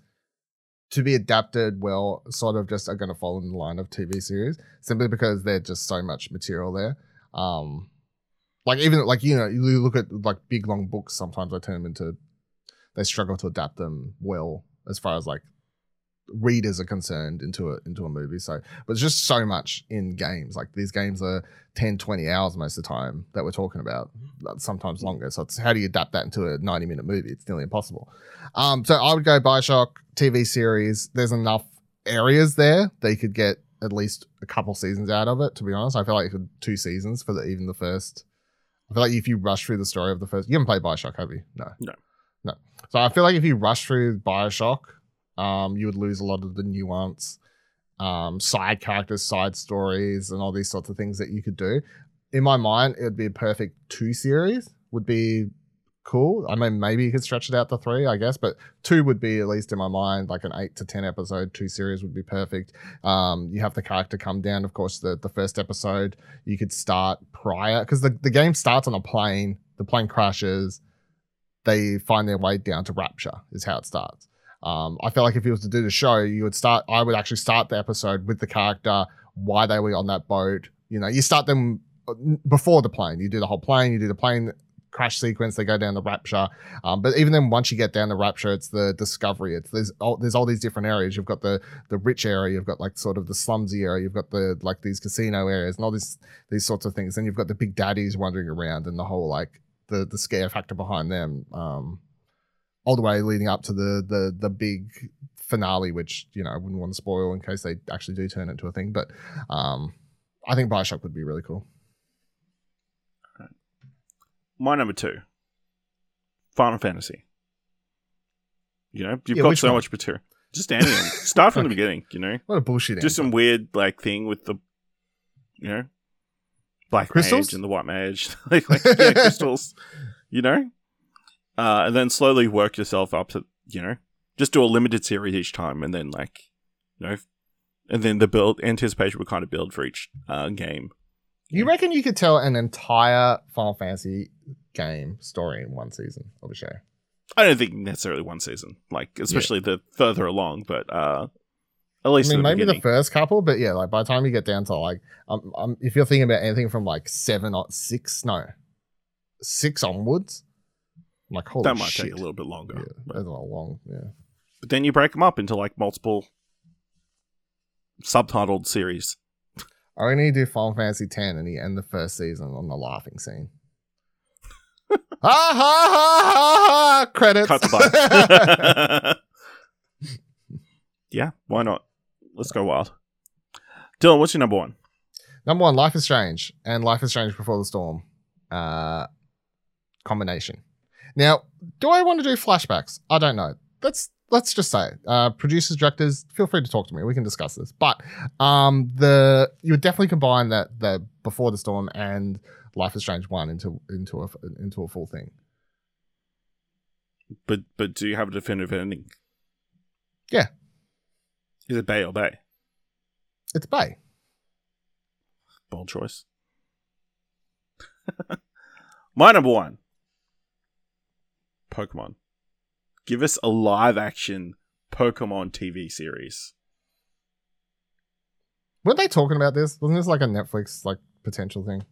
to be adapted well sort of just are going to fall in the line of TV series simply because there's just so much material there. Um, like even like you know you look at like big long books. Sometimes I turn them into they struggle to adapt them well as far as like readers are concerned into a into a movie. So, but it's just so much in games. Like these games are 10, 20 hours most of the time that we're talking about, sometimes longer. So it's how do you adapt that into a 90 minute movie? It's nearly impossible. Um, so I would go Bioshock TV series. There's enough areas there that you could get at least a couple seasons out of it. To be honest, I feel like two seasons for the, even the first. I feel like if you rush through the story of the first, you haven't played Bioshock, have you? No, No. no. So I feel like if you rush through Bioshock, um, you would lose a lot of the nuance, um, side characters, side stories, and all these sorts of things that you could do. In my mind, it would be a perfect two series. Would be cool. I mean, maybe you could stretch it out to three, I guess, but two would be at least in my mind like an eight to ten episode. Two series would be perfect. Um, you have the character come down. Of course, the the first episode you could start prior because the the game starts on a plane. The plane crashes. They find their way down to Rapture. Is how it starts. Um, I feel like if you was to do the show, you would start. I would actually start the episode with the character, why they were on that boat. You know, you start them uh, before the plane. You do the whole plane. You do the plane crash sequence. They go down the Rapture. Um, but even then, once you get down the Rapture, it's the discovery. It's there's all, there's all these different areas. You've got the the rich area. You've got like sort of the slumsy area. You've got the like these casino areas and all these these sorts of things. Then you've got the big daddies wandering around and the whole like the the scare factor behind them. Um, all the way leading up to the the the big finale, which you know I wouldn't want to spoil in case they actually do turn it into a thing. But um, I think Bioshock would be really cool. My number two, Final Fantasy. You know, you've Yeah, got so one? much material. Just anything. Start from the beginning. You know, What a bullshit. just some weird like thing with the, you know, black Crystals? mage and the white mage, like, like yeah, crystals. You know, uh, and then slowly work yourself up to you know, just do a limited series each time, and then like, you know, and then the build anticipation would kind of build for each uh, game. You reckon you could tell an entire Final Fantasy game story in one season of a show? I don't think necessarily one season, like especially the further along, but uh, at least I mean, the maybe the first couple, but yeah, like by the time you get down to like, um, um, if you're thinking about anything from like seven or six, no, six onwards, I'm like holy that might shit. take a little bit longer. Yeah, but, that's a long. Yeah, but then you break them up into like multiple subtitled series. I only do Final Fantasy X and you end the first season on the laughing scene. ha ha ha ha ha! Credits. Cut the yeah, why not? Let's go wild. Dylan, what's your number one? Number one, Life is Strange and Life is Strange Before the Storm uh, combination. Now, do I want to do flashbacks? I don't know. Let's let's just say, uh, producers, directors, feel free to talk to me. We can discuss this. But um, the you would definitely combine that the Before the Storm and Life is Strange one into into a into a full thing. But but do you have a definitive ending? Yeah. Is it Bay or Bay? It's Bay. Bold choice. My number one Pokemon. Give us a live action Pokemon TV series. Weren't they talking about this? Wasn't this like a Netflix like potential thing?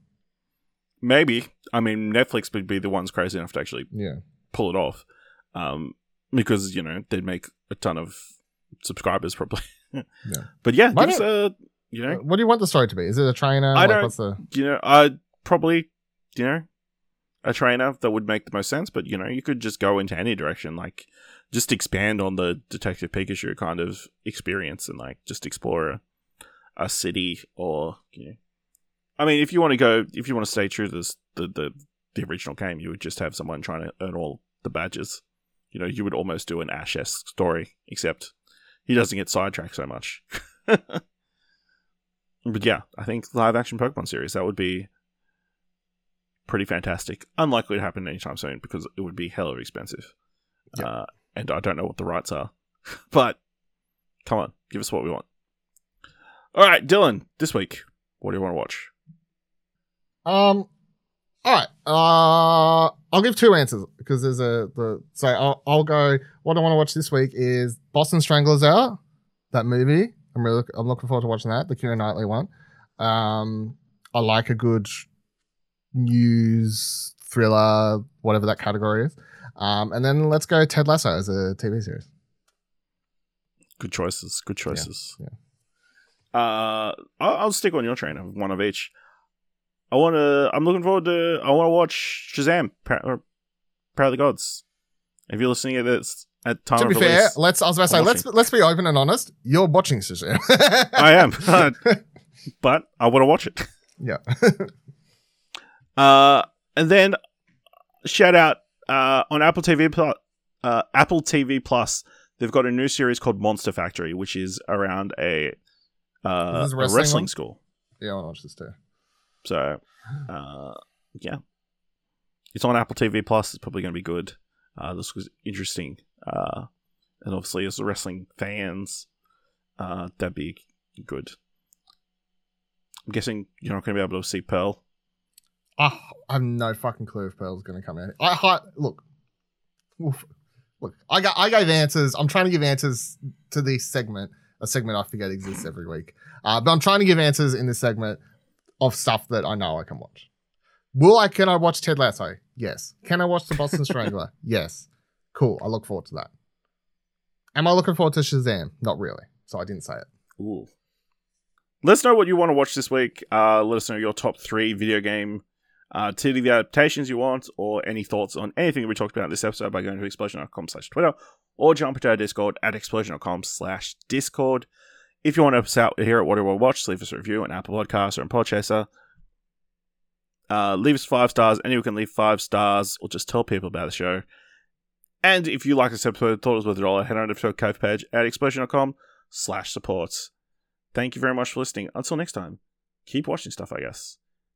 Maybe. I mean, Netflix would be the ones crazy enough to actually Yeah. pull it off. Um, because, you know, they'd make a ton of subscribers probably. Yeah. But yeah, give us a, you know, What do you want the story to be? Is it a trainer? I Like, don't- What's the you know, uh, probably, you know, a trainer that would make the most sense. But you know, you could just go into any direction, like just expand on the Detective Pikachu kind of experience and like just explore a, a city or you know, I mean, if you want to go, if you want to stay true to this, the the the original game, you would just have someone trying to earn all the badges. You know, you would almost do an Ash esque story, except he doesn't get sidetracked so much. but yeah, I think live action Pokemon series that would be pretty fantastic. Unlikely to happen anytime soon because it would be hella expensive. Yeah. Uh, and I don't know what the rights are. but come on, give us what we want. All right, Dylan, this week, what do you want to watch? Um. All right. Uh, I'll give two answers because there's a the so I'll, I'll go. What I want to watch this week is Boston Stranglers out. That movie. I'm really I'm looking forward to watching that. The Keira Knightley one. Um, I like a good news thriller, whatever that category is. Um, and then let's go Ted Lasso as a TV series. Good choices. Good choices. yeah. Uh, I'll, I'll stick on your train of one of each. I want to. I'm looking forward to. I want to watch Shazam. Power, Power of the Gods. If you're listening at this at time to be fair, release, let's. I was about to say, let's let's be open and honest. You're watching Shazam. I am, but I want to watch it. yeah. Uh, and then shout out uh, on Apple TV Plus. Uh, Apple TV Plus, they've got a new series called Monster Factory, which is around a uh, Is this a wrestling wrestling school. Yeah, I want to watch this too. So, uh, yeah, it's on Apple TV Plus. It's probably going to be good. Uh, this was interesting, uh, and obviously, as wrestling fans, uh, that'd be good. I'm guessing you're not going to be able to see Pearl. Ah, I have no fucking clue if Pearl's going to come out. I hi, look, oof. look. I got I gave answers. I'm trying to give answers to this segment, a segment I forget exists every week. Uh, but I'm trying to give answers in this segment of stuff that I know I can watch. Will I? Can I watch Ted Lasso? Yes. Can I watch The Boston Strangler? yes. Cool. I look forward to that. Am I looking forward to Shazam? Not really. So I didn't say it. Ooh. Let us know what you want to watch this week. Uh, let us know your top three video game uh, the adaptations you want, or any thoughts on anything we talked about in this episode by going to explosion.com slash Twitter, or jump into our Discord at explosion.com slash Discord. If you want to help us out here at What Do Watch, leave us a review on Apple Podcasts or on Podchaser. Uh, leave us five stars. Anyone can leave five stars, or just tell people about the show. And if you like this episode, thought it was worth a dollar, head on to the Cove page at explosion.com slash supports. Thank you very much for listening. Until next time, keep watching stuff, I guess.